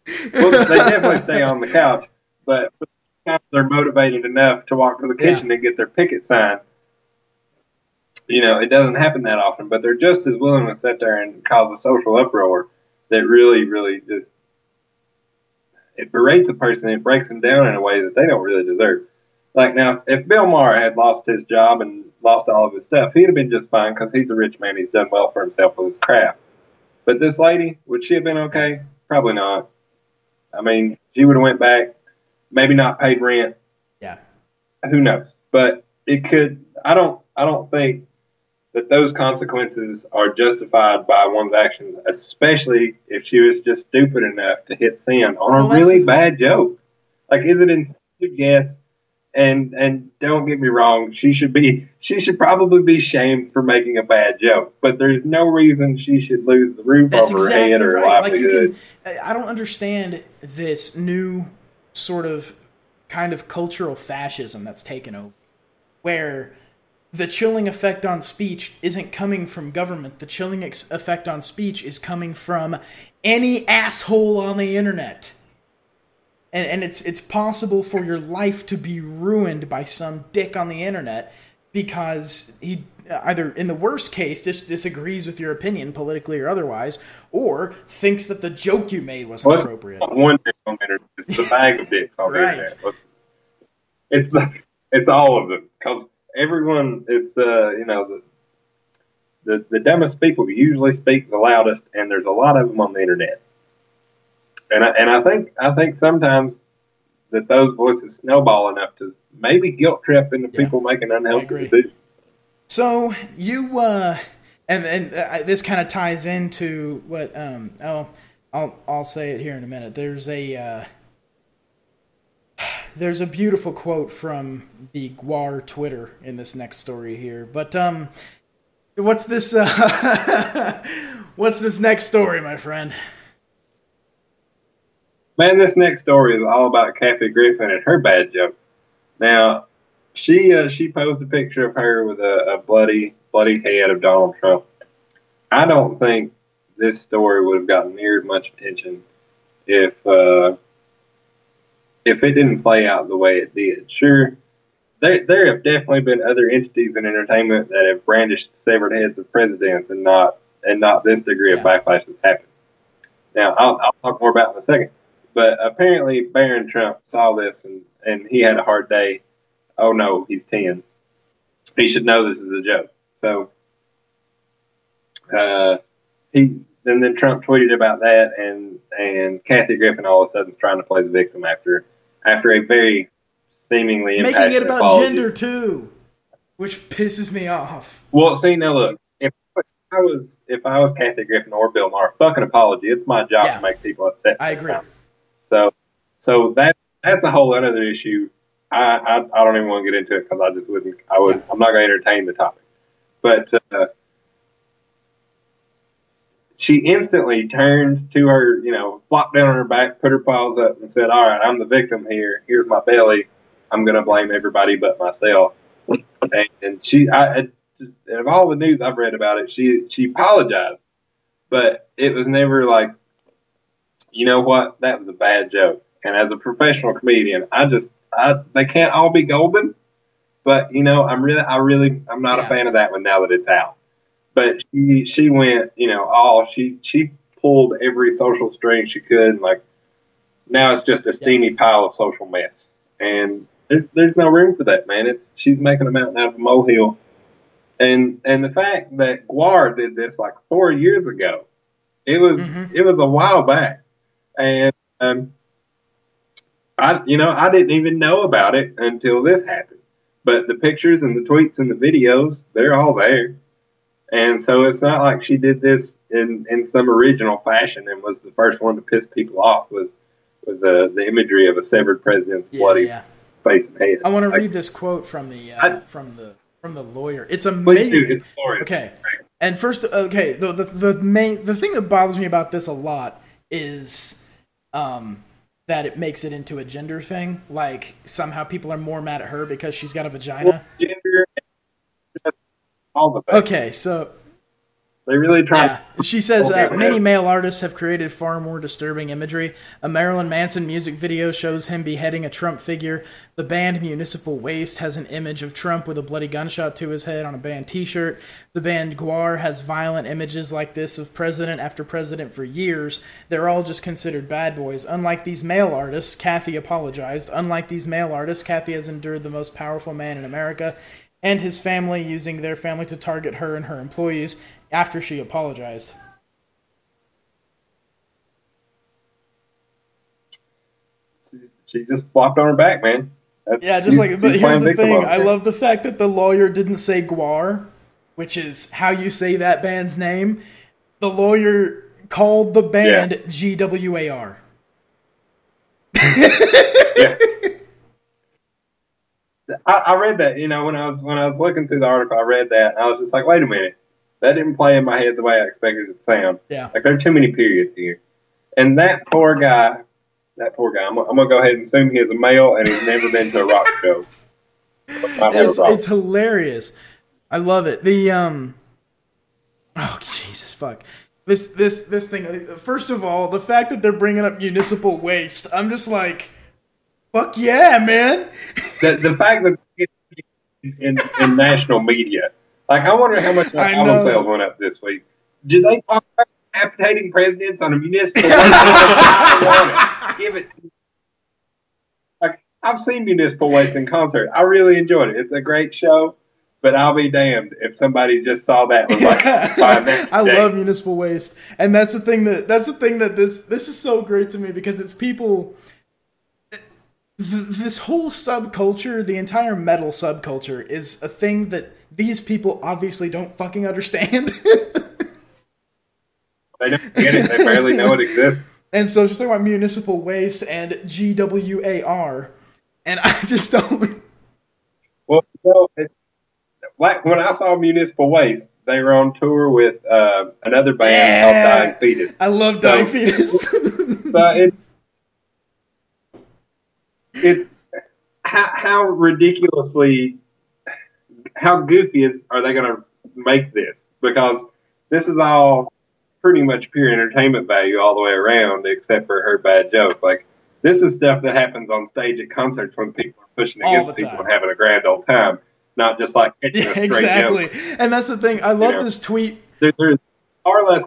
well, they definitely stay on the couch, but sometimes they're motivated enough to walk to the Yeah. kitchen and get their picket sign. You know, it doesn't happen that often, but they're just as willing to sit there and cause a social uproar that really, really just it berates a person. It breaks them down in a way that they don't really deserve. Like now, if Bill Maher had lost his job and lost all of his stuff, he'd have been just fine because he's a rich man. He's done well for himself with his craft. But this lady, would she have been okay? Probably not. I mean, she would have went back, maybe not paid rent. Yeah. Who knows? But it could. I don't. I don't think that those consequences are justified by one's actions, especially if she was just stupid enough to hit send on Well, a really bad joke. Like, is it insane? Yes. And and don't get me wrong, she should be she should probably be shamed for making a bad joke. But there's no reason she should lose the roof That's over her exactly head or right. Like you livelihood. can, I don't understand this new sort of kind of cultural fascism that's taken over, where the chilling effect on speech isn't coming from government. The chilling ex- effect on speech is coming from any asshole on the internet. And, and it's it's possible for your life to be ruined by some dick on the internet because he either in the worst case dis- disagrees with your opinion politically or otherwise or thinks that the joke you made wasn't What's appropriate one dick on the internet? It's the bag of dicks on Right. internet. It's it's all of them because everyone. It's uh you know the, the the dumbest people usually speak the loudest, and there's a lot of them on the internet. And I, and I think I think sometimes that those voices snowball enough to maybe guilt trip into Yeah. people making unhealthy decisions. So you uh, and and uh, this kind of ties into what um oh I'll I'll say it here in a minute. There's a uh, there's a beautiful quote from the Guar Twitter in this next story here, but um, what's this uh, what's this next story, my friend? Man, this next story is all about Kathy Griffin and her bad jokes. Now, she uh, she posed a picture of her with a, a bloody bloody head of Donald Trump. I don't think this story would have gotten near as much attention if uh, if it didn't play out the way it did. Sure, there there have definitely been other entities in entertainment that have brandished severed heads of presidents and not and not this degree of backlash has happened. Now I'll, I'll talk more about it in a second. But apparently Barron Trump saw this and, and he had a hard day. Oh no, he's ten. He should know this is a joke. So uh, he and then Trump tweeted about that and and Kathy Griffin all of a sudden is trying to play the victim after after a very seemingly Making it about apology. gender too, which pisses me off. Well, see now look, if I was if I was Kathy Griffin or Bill Maher, fucking apology. It's my job Yeah. to make people upset. I agree. So so that that's a whole other issue. I I, I don't even want to get into it because I just wouldn't. I would. I'm not going to entertain the topic. But uh, she instantly turned to her, you know, flopped down on her back, put her paws up, and said, "All right, I'm the victim here. Here's my belly. I'm going to blame everybody but myself." And, she, I, I, of all the news I've read about it, she she apologized, but it was never like, you know what, that was a bad joke. And as a professional comedian, I just, I they can't all be golden. But you know, I'm really, I really, I'm not Yeah. a fan of that one now that it's out. But she, she went, you know, all she, she pulled every social string she could, and like now it's just a steamy pile of social mess. And there's, there's no room for that, man. It's she's making a mountain out of a molehill. And and the fact that Guar did this like four years ago, it was Mhm. it was a while back, and um, I you know I didn't even know about it until this happened. But the pictures and the tweets and the videos, they're all there. And so it's not like she did this in, in some original fashion and was the first one to piss people off with with the, the imagery of a severed president's Yeah, bloody yeah. face and head. I want to Like, read this quote from the uh, I- from the from the lawyer. It's amazing. do. It's glorious. Okay. And first, okay, the, the the main the thing that bothers me about this a lot is, um, that it makes it into a gender thing. Like somehow people are more mad at her because she's got a vagina. Well, gender, all the things. Okay, so They really try. yeah, she says uh, many male artists have created far more disturbing imagery. A Marilyn Manson music video shows him beheading a Trump figure. The band Municipal Waste has an image of Trump with a bloody gunshot to his head on a band T-shirt. The band Guar has violent images like this of president after president for years. They're all just considered bad boys. Unlike these male artists, Kathy apologized. Unlike these male artists, Kathy has endured the most powerful man in America and his family using their family to target her and her employees after she apologized. She just flopped on her back, man. That's- Yeah, just like, but here's the thing. I love the fact that the lawyer didn't say Guar, which is how you say that band's name. The lawyer called the band GWAR. I, I read that, you know, when I was when I was looking through the article, I read that, and I was just like, wait a minute, that didn't play in my head the way I expected it to sound. Yeah. Like there are too many periods here, and that poor guy, that poor guy, I'm, I'm gonna go ahead and assume he is a male and he's never been to a rock show. Might have a It's, rock. it's hilarious. I love it. The um Oh Jesus fuck. This this this thing first of all, the fact that they're bringing up municipal waste. I'm just like fuck yeah, man. the, the fact that it's in, in national media, like I wonder how much I album know. sales went up this week. Did they talk about decapitating presidents on a municipal? Waste? Give it. Like I've seen municipal waste in concert. I really enjoyed it. It's a great show. But I'll be damned if somebody just saw that was like, "Fine, I dang." love municipal waste, and that's the thing that that's the thing that this this is so great to me because it's people. th- This whole subculture, the entire metal subculture, is a thing that these people obviously don't fucking understand. They don't get it. They barely know it exists. and so, just talking about municipal waste and GWAR, and I just don't. Well, you know, it, like when I saw Municipal Waste, they were on tour with uh, another band Yeah. called Dying Fetus. I love So- Dying Fetus. So it, it, how how, how ridiculously, how goofy is are they going to make this? Because this is all pretty much pure entertainment value all the way around, except for her bad joke. Like this is stuff that happens on stage at concerts when people are pushing All against people and having a grand old time, not just like Yeah, exactly. And that's the thing. I love know. this tweet. There, there's far less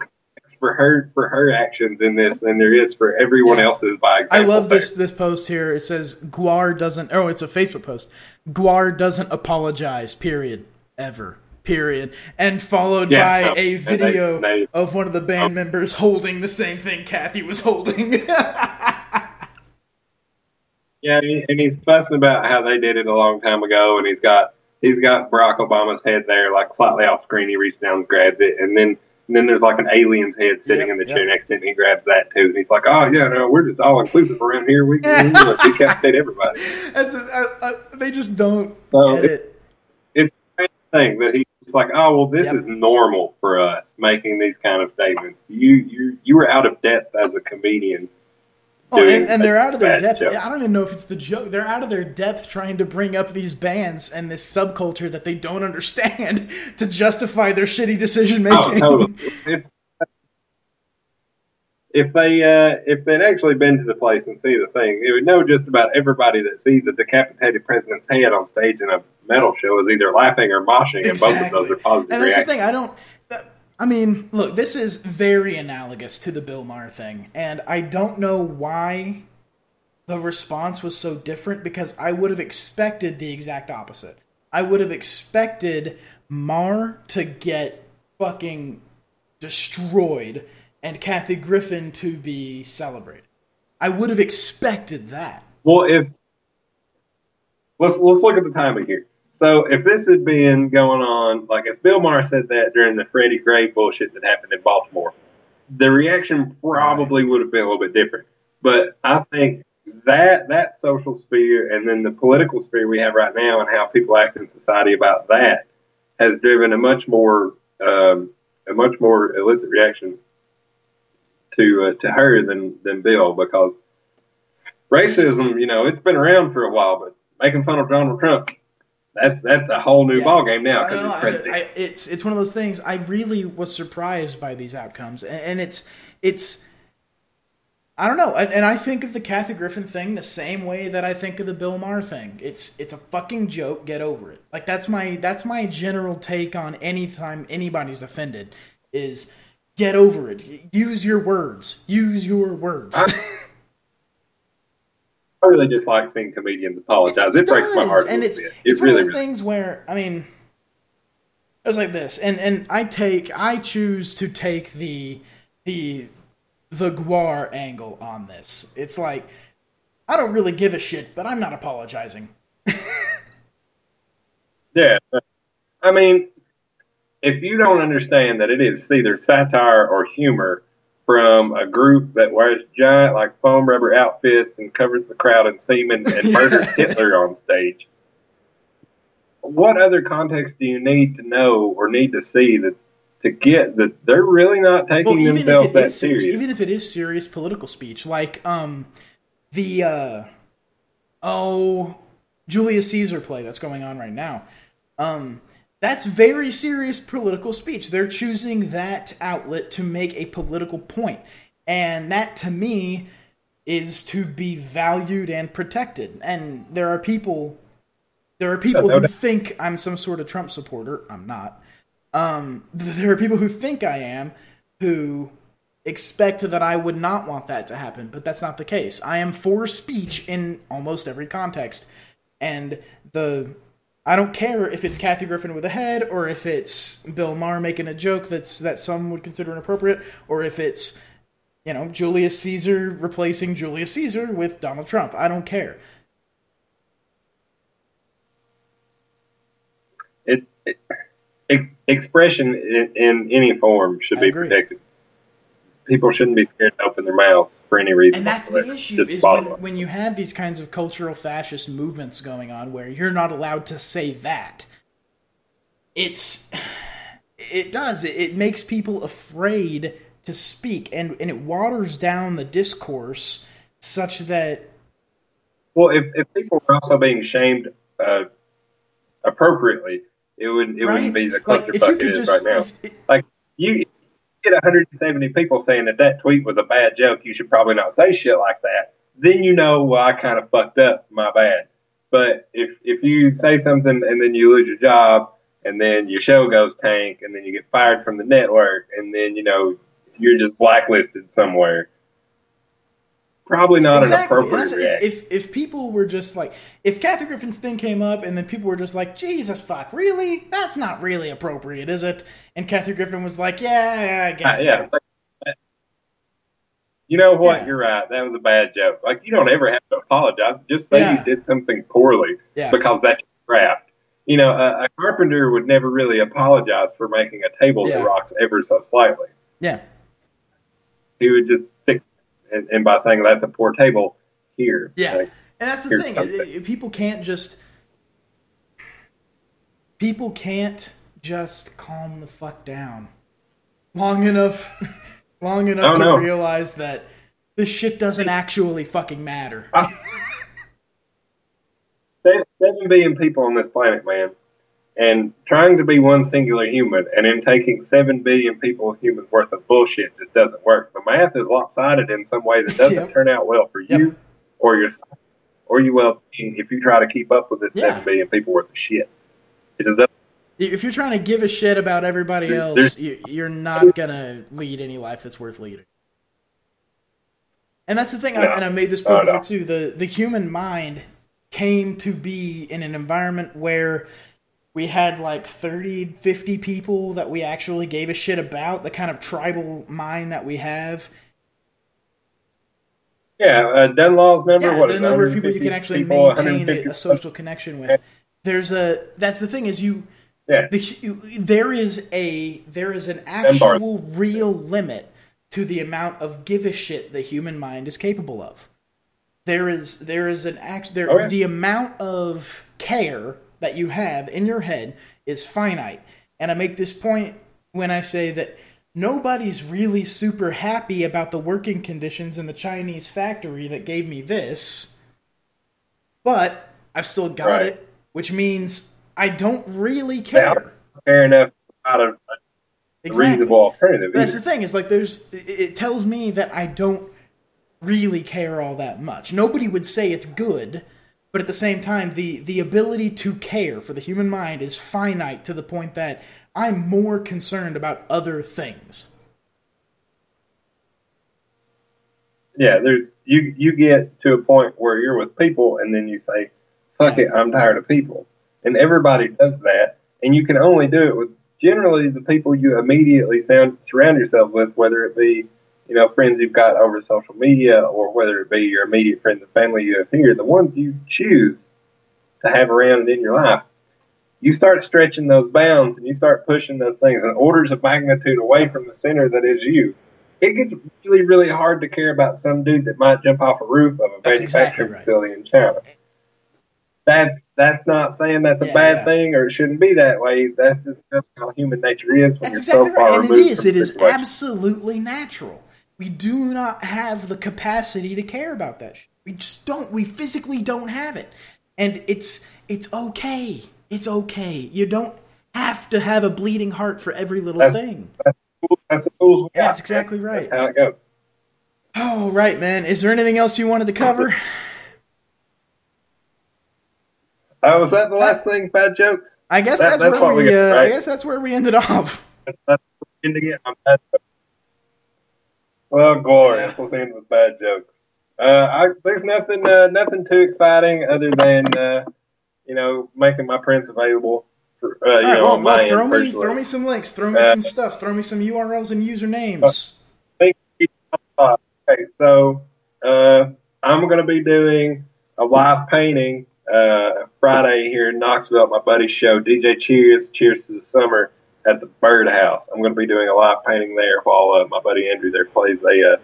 for her for her actions in this than there is for everyone else's. By I love there. this this post here. It says Guar doesn't. Oh, it's a Facebook post. Guar doesn't apologize. Period. Ever. Period. And followed Yeah, by no, a video of one of the band oh. members holding the same thing Kathy was holding. Yeah, and and he's fussing about how they did it a long time ago, and he's got he's got Barack Obama's head there, like slightly off screen. He reaches down and grabs it, and then and then there's like an alien's head sitting Yep, in the yep. chair next to him. He grabs that too, and he's like, "Oh yeah, no, we're just all inclusive around here. We can decapitate everybody." That's a, I, I, they just don't So get it- it. It's strange thing that he's like, "Oh well, this Yep. is normal for us making these kind of statements. You you you were out of depth as a comedian." Doing and, and they're out of their depth. jokes. I don't even know if it's the joke. They're out of their depth trying to bring up these bands and this subculture that they don't understand to justify their shitty decision making. Oh, making. totally. If, if they uh, if they'd actually been to the place and see the thing, they would know just about everybody that sees a decapitated president's head on stage in a metal show is either laughing or moshing, and both of those are positive. positive And that's the thing. I don't. That- I mean, look, this is very analogous to the Bill Maher thing, and I don't know why the response was so different because I would have expected the exact opposite. I would have expected Maher to get fucking destroyed and Kathy Griffin to be celebrated. I would have expected that. Well, if let's let's look at the timing here. So if this had been going on, like if Bill Maher said that during the Freddie Gray bullshit that happened in Baltimore, the reaction probably would have been a little bit different. But I think that that social sphere and then the political sphere we have right now and how people act in society about that has driven a much more um, a much more illicit reaction to uh, to her than than Bill because racism, you know, it's been around for a while, but making fun of Donald Trump, that's that's a whole new Yeah. ballgame now because know, he's I- I- it's it's one of those things. I really was surprised by these outcomes, and, and it's it's. I don't know, and, and I think of the Kathy Griffin thing the same way that I think of the Bill Maher thing. It's it's a fucking joke. Get over it. Like that's my that's my general take on any time anybody's offended is get over it. Use your words. Use your words. I really dislike seeing comedians apologize. It breaks my heart. and it's bit. it's it one really, of those really things where I mean, it was like this, and and I take I choose to take the the the Guar angle on this. It's like I don't really give a shit, but I'm not apologizing. Yeah. I mean, if you don't understand that it is either satire or humor from a group that wears giant, like foam rubber outfits and covers the crowd in semen and murders Hitler on stage, what other context do you need to know or need to see that to get that they're really not taking Well, themselves that serious, serious? even if it is serious political speech, like um the uh oh Julius Caesar play that's going on right now. Um that's very serious political speech. They're choosing that outlet to make a political point. And that to me is to be valued and protected. And there are people there are people who think I'm some sort of Trump supporter. I'm not. Um, there are people who think I am who expect that I would not want that to happen, but that's not the case. I am for speech in almost every context. And the I don't care if it's Kathy Griffin with a head or if it's Bill Maher making a joke that's that some would consider inappropriate or if it's you know Julius Caesar replacing Julius Caesar with Donald Trump. I don't care. it, it ex- expression in, in any form should be protected. People shouldn't be scared to open their mouths for any reason. And that's the issue is when, when you have these kinds of cultural fascist movements going on where you're not allowed to say that. It's it does it, it makes people afraid to speak and and it waters down the discourse such that Well, if, if people were also being shamed uh, appropriately, it would it wouldn't be the Like, clusterfuck you it is just, right now. if- Like you get 170 people saying that that tweet was a bad joke, you should probably not say shit like that. Then you know, well, I kind of fucked up, my bad. But if if you say something and then you lose your job, and then your show goes tank, and then you get fired from the network, and then you know you're just blacklisted somewhere. Probably not an appropriate reaction. if, if if people were just like if Kathy Griffin's thing came up and then people were just like Jesus fuck really that's not really appropriate is it and Kathy Griffin was like yeah, yeah I guess Uh, yeah. like, You know what? Yeah. You're right. That was a bad joke. Like you don't ever have to apologize. Just say Yeah. you did something poorly yeah because that's your craft. You know, a, a carpenter would never really apologize for making a table that rocks ever so slightly. yeah He would just. And, and by saying that's a poor table, here. Yeah. Like, And that's the thing. something. i- i- People can't just people can't just calm the fuck down long enough long enough Oh, to realize that this shit doesn't actually fucking matter. Ah. se- seven billion people on this planet, man, and trying to be one singular human, and then taking seven billion people humans worth of bullshit just doesn't work. The math is lopsided in some way that doesn't Yep. turn out well for Yep. you or yourself or you well if you try to keep up with this Yeah. seven billion people worth of shit. It just doesn't. If you're trying to give a shit about everybody else, there's- you're not gonna lead any life that's worth leading. And that's the thing, I, and I made this point no. before too. The the human mind came to be in an environment where we had like 30, 50 people that we actually gave a shit about, the kind of tribal mind that we have. Yeah, uh, Dunbar's number. Yeah, what the number of people you can actually people, maintain a, a social connection with. There's a that's the thing is you Yeah, the, you- there is a there is an actual real limit to the amount of give a shit the human mind is capable of. There is there is an act there Oh, the amount of care that you have in your head is finite. And I make this point when I say that nobody's really super happy about the working conditions in the Chinese factory that gave me this. But I've still got Right. it, which means I don't really care. are fair enough out of a Exactly. reasonable alternative. That's the thing. Is like there's. It tells me that I don't really care all that much. Nobody would say it's good, but at the same time, the the ability to care for the human mind is finite to the point that I'm more concerned about other things. yeah, there's you you get to a point where you're with people and then you say, "Fuck it, I'm tired of people," and everybody does that, and you can only do it with generally the people you immediately sound, surround yourself with, whether it be you know friends you've got over social media or whether it be your immediate friends and family you have here, the ones you choose to have around in your life. You start stretching those bounds and you start pushing those things in orders of magnitude away from the center that is you it gets really, really hard to care about some dude that might jump off a roof of a That's manufacturing exactly right. facility in China. That that's not saying that's a Yeah, bad yeah. thing or it shouldn't be that way. That's just how human nature is when That's you're exactly so far right, and it removed is. It is absolutely natural. We do not have the capacity to care about that. Shit. We just don't. We physically don't have it, and it's it's okay. It's okay. You don't have to have a bleeding heart for every little That's- thing. That's the tools we Yeah, that's exactly right. That's how it goes. Oh, right, man. Is there anything else you wanted to cover? Oh, was that the last thing? Bad jokes? I guess That- that's, that's where we. we uh, I guess that's where we ended off. That's that's end again. I'm bad jokes. Well, glorious. Let's end with bad jokes. Uh, I, there's nothing, uh, nothing too exciting other than, uh, you know, making my prints available. For, uh, you All right, know, well, well throw me, personally. throw me some links. Throw me Uh, some stuff. Throw me some URLs and usernames. Uh, okay, so uh, I'm going to be doing a live painting uh, Friday here in Knoxville at my buddy's show, DJ Cheers, Cheers to the Summer at the Birdhouse. I'm going to be doing a live painting there while uh, my buddy Andrew there plays a uh,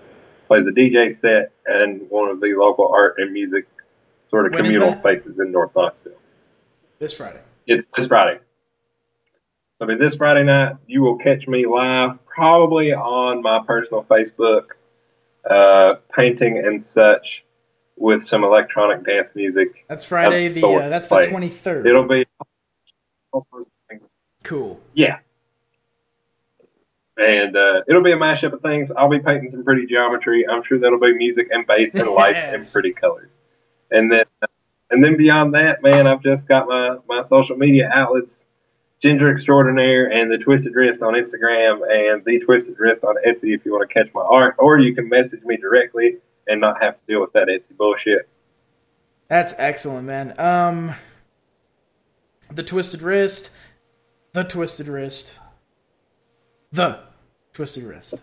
plays a DJ set and one of the local art and music sort of When communal spaces in North Knoxville. This Friday. It's this Friday. So it'll be this Friday night. You will catch me live, probably on my personal Facebook, uh, painting and such. with some electronic dance music. That's Friday. The uh, that's the twenty third. It'll be all sorts of things. cool. Yeah. And uh, it'll be a mashup of things. I'll be painting some pretty geometry. I'm sure that'll be music and bass and lights and pretty colors. And then, and then beyond that, man, I've just got my my social media outlets, Ginger Extraordinaire and the Twisted Wrist on Instagram and the Twisted Wrist on Etsy if you want to catch my art, or you can message me directly and not have to deal with that Etsy bullshit. That's excellent, man. Um, the twisted wrist, the twisted wrist, the twisted wrist.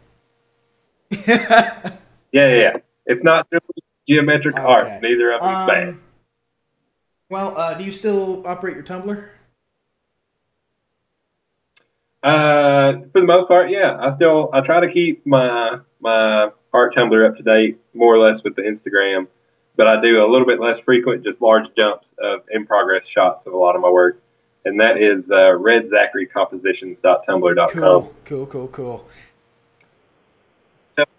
Yeah, yeah, yeah. It's not geometric Okay. art. Neither of them bad. Um, well, uh, do you still operate your Tumblr? Uh, for the most part, yeah. I still I try to keep my my art Tumblr up to date more or less with the Instagram, but I do a little bit less frequent, just large jumps of in progress shots of a lot of my work, and that is uh, redzacharycompositions.tumblr.com. Cool, cool, cool, cool.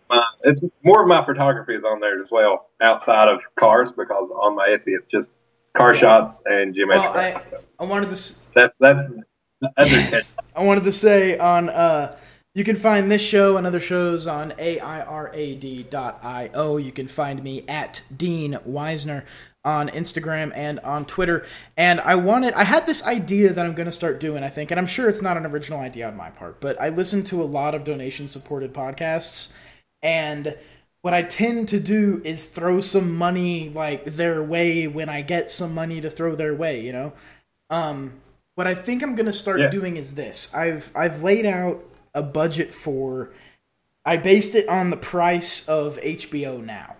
Uh, it's more of my photography is on there as well, outside of cars, because on my Etsy it's just car Yeah. shots and geometric. Well, I. So I wanted to. s- that's that's that's Yes. I wanted to say on uh you can find this show and other shows on airad.io. You can find me at Dean Weisner on Instagram and on Twitter. And I wanted I had this idea that I'm going to start doing, I think, and I'm sure it's not an original idea on my part, but I listen to a lot of donation supported podcasts and what I tend to do is throw some money like their way when I get some money to throw their way, you know? Um what I think I'm gonna start Yeah. doing is this. I've I've laid out a budget for I based it on the price of HBO now.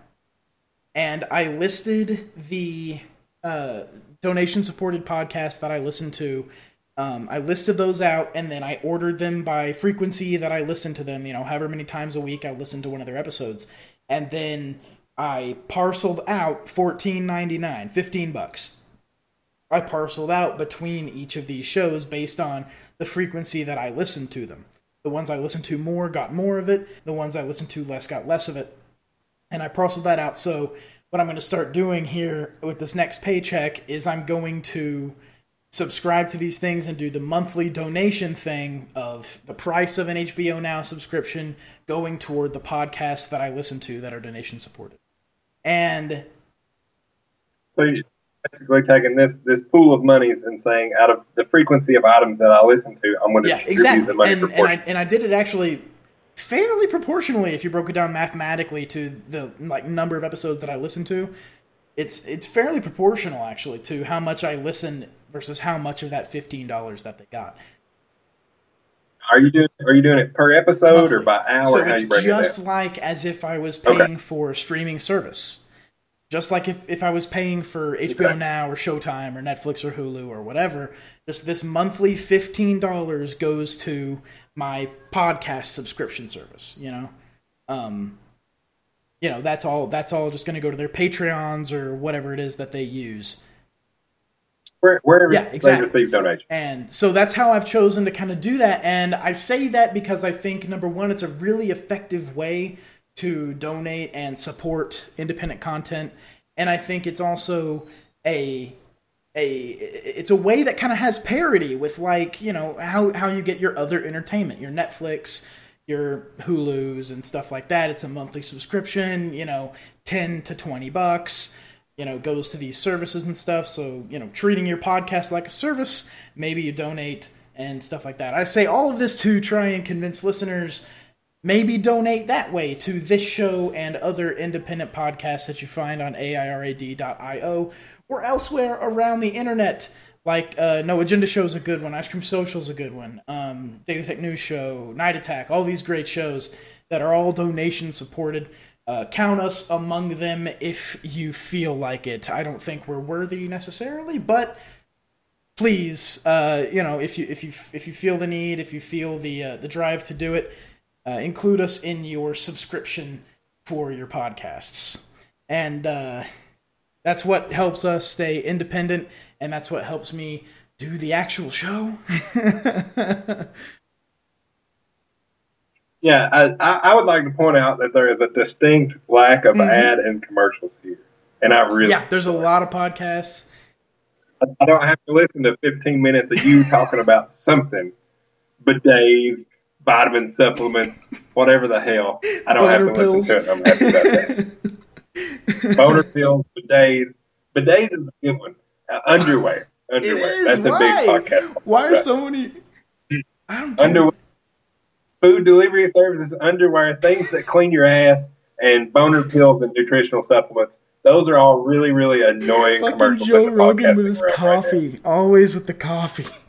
And I listed the uh, donation supported podcasts that I listened to. Um, I listed those out and then I ordered them by frequency that I listened to them, you know, however many times a week I listened to one of their episodes. And then I parceled out fourteen ninety nine, fifteen bucks. I parceled out between each of these shows based on the frequency that I listened to them. The ones I listened to more got more of it, the ones I listened to less got less of it. And I parceled that out. So, what I'm going to start doing here with this next paycheck is I'm going to subscribe to these things and do the monthly donation thing of the price of an HBO Now subscription going toward the podcasts that I listen to that are donation supported. And So you're basically taking this this pool of monies and saying, out of the frequency of items that I listen to, I'm going to yeah, exactly. the money And, and I and I did it actually fairly proportionally if you broke it down mathematically to the like number of episodes that I listened to. It's it's fairly proportional actually to how much I listen versus how much of that fifteen dollars that they got. Are you doing Are you doing it per episode or by hour? So it's break it just like as if I was Okay. paying for a streaming service. Just like if, if I was paying for HBO. Now or Showtime or Netflix or Hulu or whatever, just this monthly $15 goes to my podcast subscription service, you know? Um, you know, that's all that's all just going to go to their Patreons or whatever it is that they use. Where, wherever Yeah, they exactly. receive donations. And so that's how I've chosen to kind of do that. And I say that because I think, number one, it's a really effective way to donate and support independent content. And I think it's also a a it's a way that kind of has parity with like you know how how you get your other entertainment your netflix your hulus and stuff like that. It's a monthly subscription you know 10 to 20 bucks you know goes to these services and stuff. So you know treating your podcast like a service maybe you donate and stuff like that. I say all of this to try and convince listeners maybe donate that way to this show and other independent podcasts that you find on airad.io or elsewhere around the internet. Like uh, No Agenda Show is a good one, Ice Cream Social is a good one, um, Daily Tech News Show, Night Attack, all these great shows that are all donation supported. Uh, count us among them if you feel like it. I don't think we're worthy necessarily, but please, uh, you know, if you if you if you feel the need, if you feel the uh, the drive to do it, uh, include us in your subscription for your podcasts, and uh, that's what helps us stay independent, and that's what helps me do the actual show. Yeah, I, I would like to point out that there is a distinct lack of Mhm. ad and commercials here. and I really Yeah, there's a lot of podcasts. I don't have to listen to 15 minutes of you talking about something, bidets, vitamin supplements, whatever the hell. I don't have to Boner listen to it. I'm happy about that. Boner pills, bidets. Bidets is a good one. Uh, underwear. Underwear. is That's a why? big podcast. Why are so many? I don't care. underwear? Food delivery services, underwear, things that clean your ass, and boner pills and nutritional supplements. Those are all really, really annoying Fucking commercials. Joe Rogan with his realm right coffee, always with the coffee.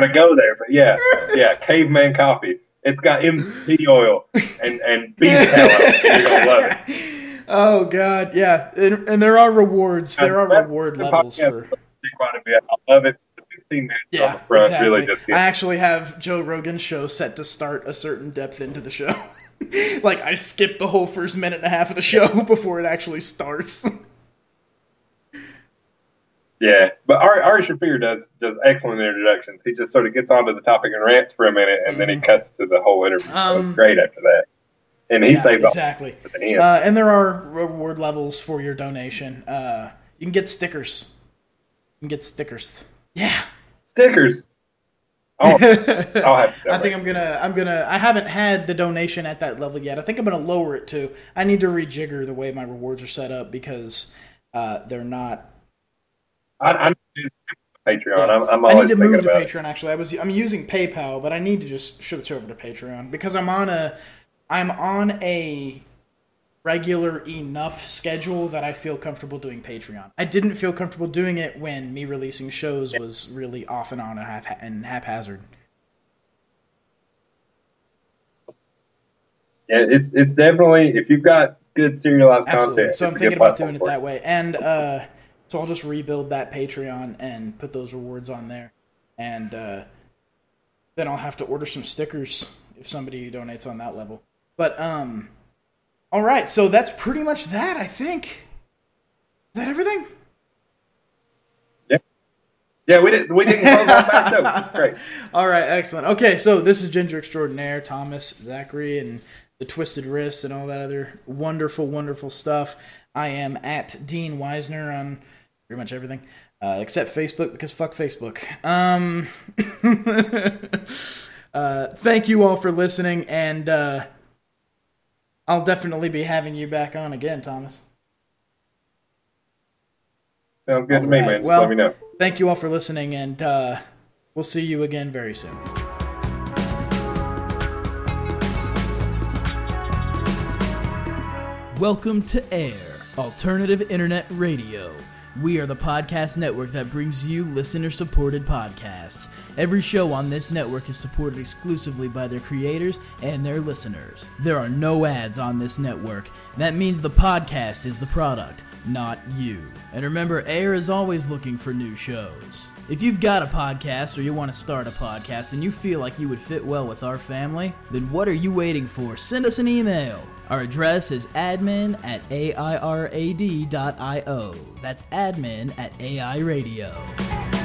gonna go there, but yeah, yeah, caveman coffee. It's got MCT oil and and beef tallow. You're gonna love it. Oh god, yeah, and, and there are rewards. There are reward the levels for. I quite a bit. I love it. The 15 minutes on Yeah, exactly. really just I actually have Joe Rogan's show set to start a certain depth into the show. like I skip the whole first minute and a half of the show before it actually starts. Yeah. But Ari, Ari Shaffir does does excellent introductions. He just sort of gets onto the topic and rants for a minute, and then he cuts to the whole interview. so Mm-hmm. Um, it's great after that. And he Yeah, saves exactly. the end. Uh, and there are reward levels for your donation. Uh, you can get stickers. You can get stickers. Yeah. Stickers. Oh, I'll have to I think I'm gonna. I'm gonna. I haven't had the donation at that level yet. I think I'm gonna lower it to. I need to rejigger the way my rewards are set up because uh, they're not. I, I need Patreon. I'm, I'm I need to move to about it. Patreon. Actually, I was. I'm using PayPal, but I need to just switch over to Patreon because I'm on a. I'm on a regular enough schedule that I feel comfortable doing Patreon. I didn't feel comfortable doing it when me releasing shows was really off and on and, half, and haphazard. Yeah, it's it's definitely if you've got good serialized Absolutely. content. So I'm thinking about doing it for that way, and uh, so I'll just rebuild that Patreon and put those rewards on there, and uh, then I'll have to order some stickers if somebody donates on that level. But um, all right. So that's pretty much that. I think. Is that everything? Yeah, we didn't we didn't on that note. Great. All right, excellent. Okay, so this is Ginger Extraordinaire, Thomas, Zachary, and the Twisted Wrist, and all that other wonderful, wonderful stuff. I am at Dean Weisner on pretty much everything, uh, except Facebook because fuck Facebook. Um, uh, thank you all for listening, and uh, I'll definitely be having you back on again, Thomas. Sounds good to me, man. Well- let me know. Thank you all for listening, and uh, we'll see you again very soon. Welcome to AIR, Alternative Internet Radio. We are the podcast network that brings you listener supported podcasts. Every show on this network is supported exclusively by their creators and their listeners. There are no ads on this network. That means the podcast is the product, not you. And remember, AIR is always looking for new shows. If you've got a podcast or you want to start a podcast and you feel like you would fit well with our family, then what are you waiting for? Send us an email. Our address is admin at airad.io. That's admin at AI Radio.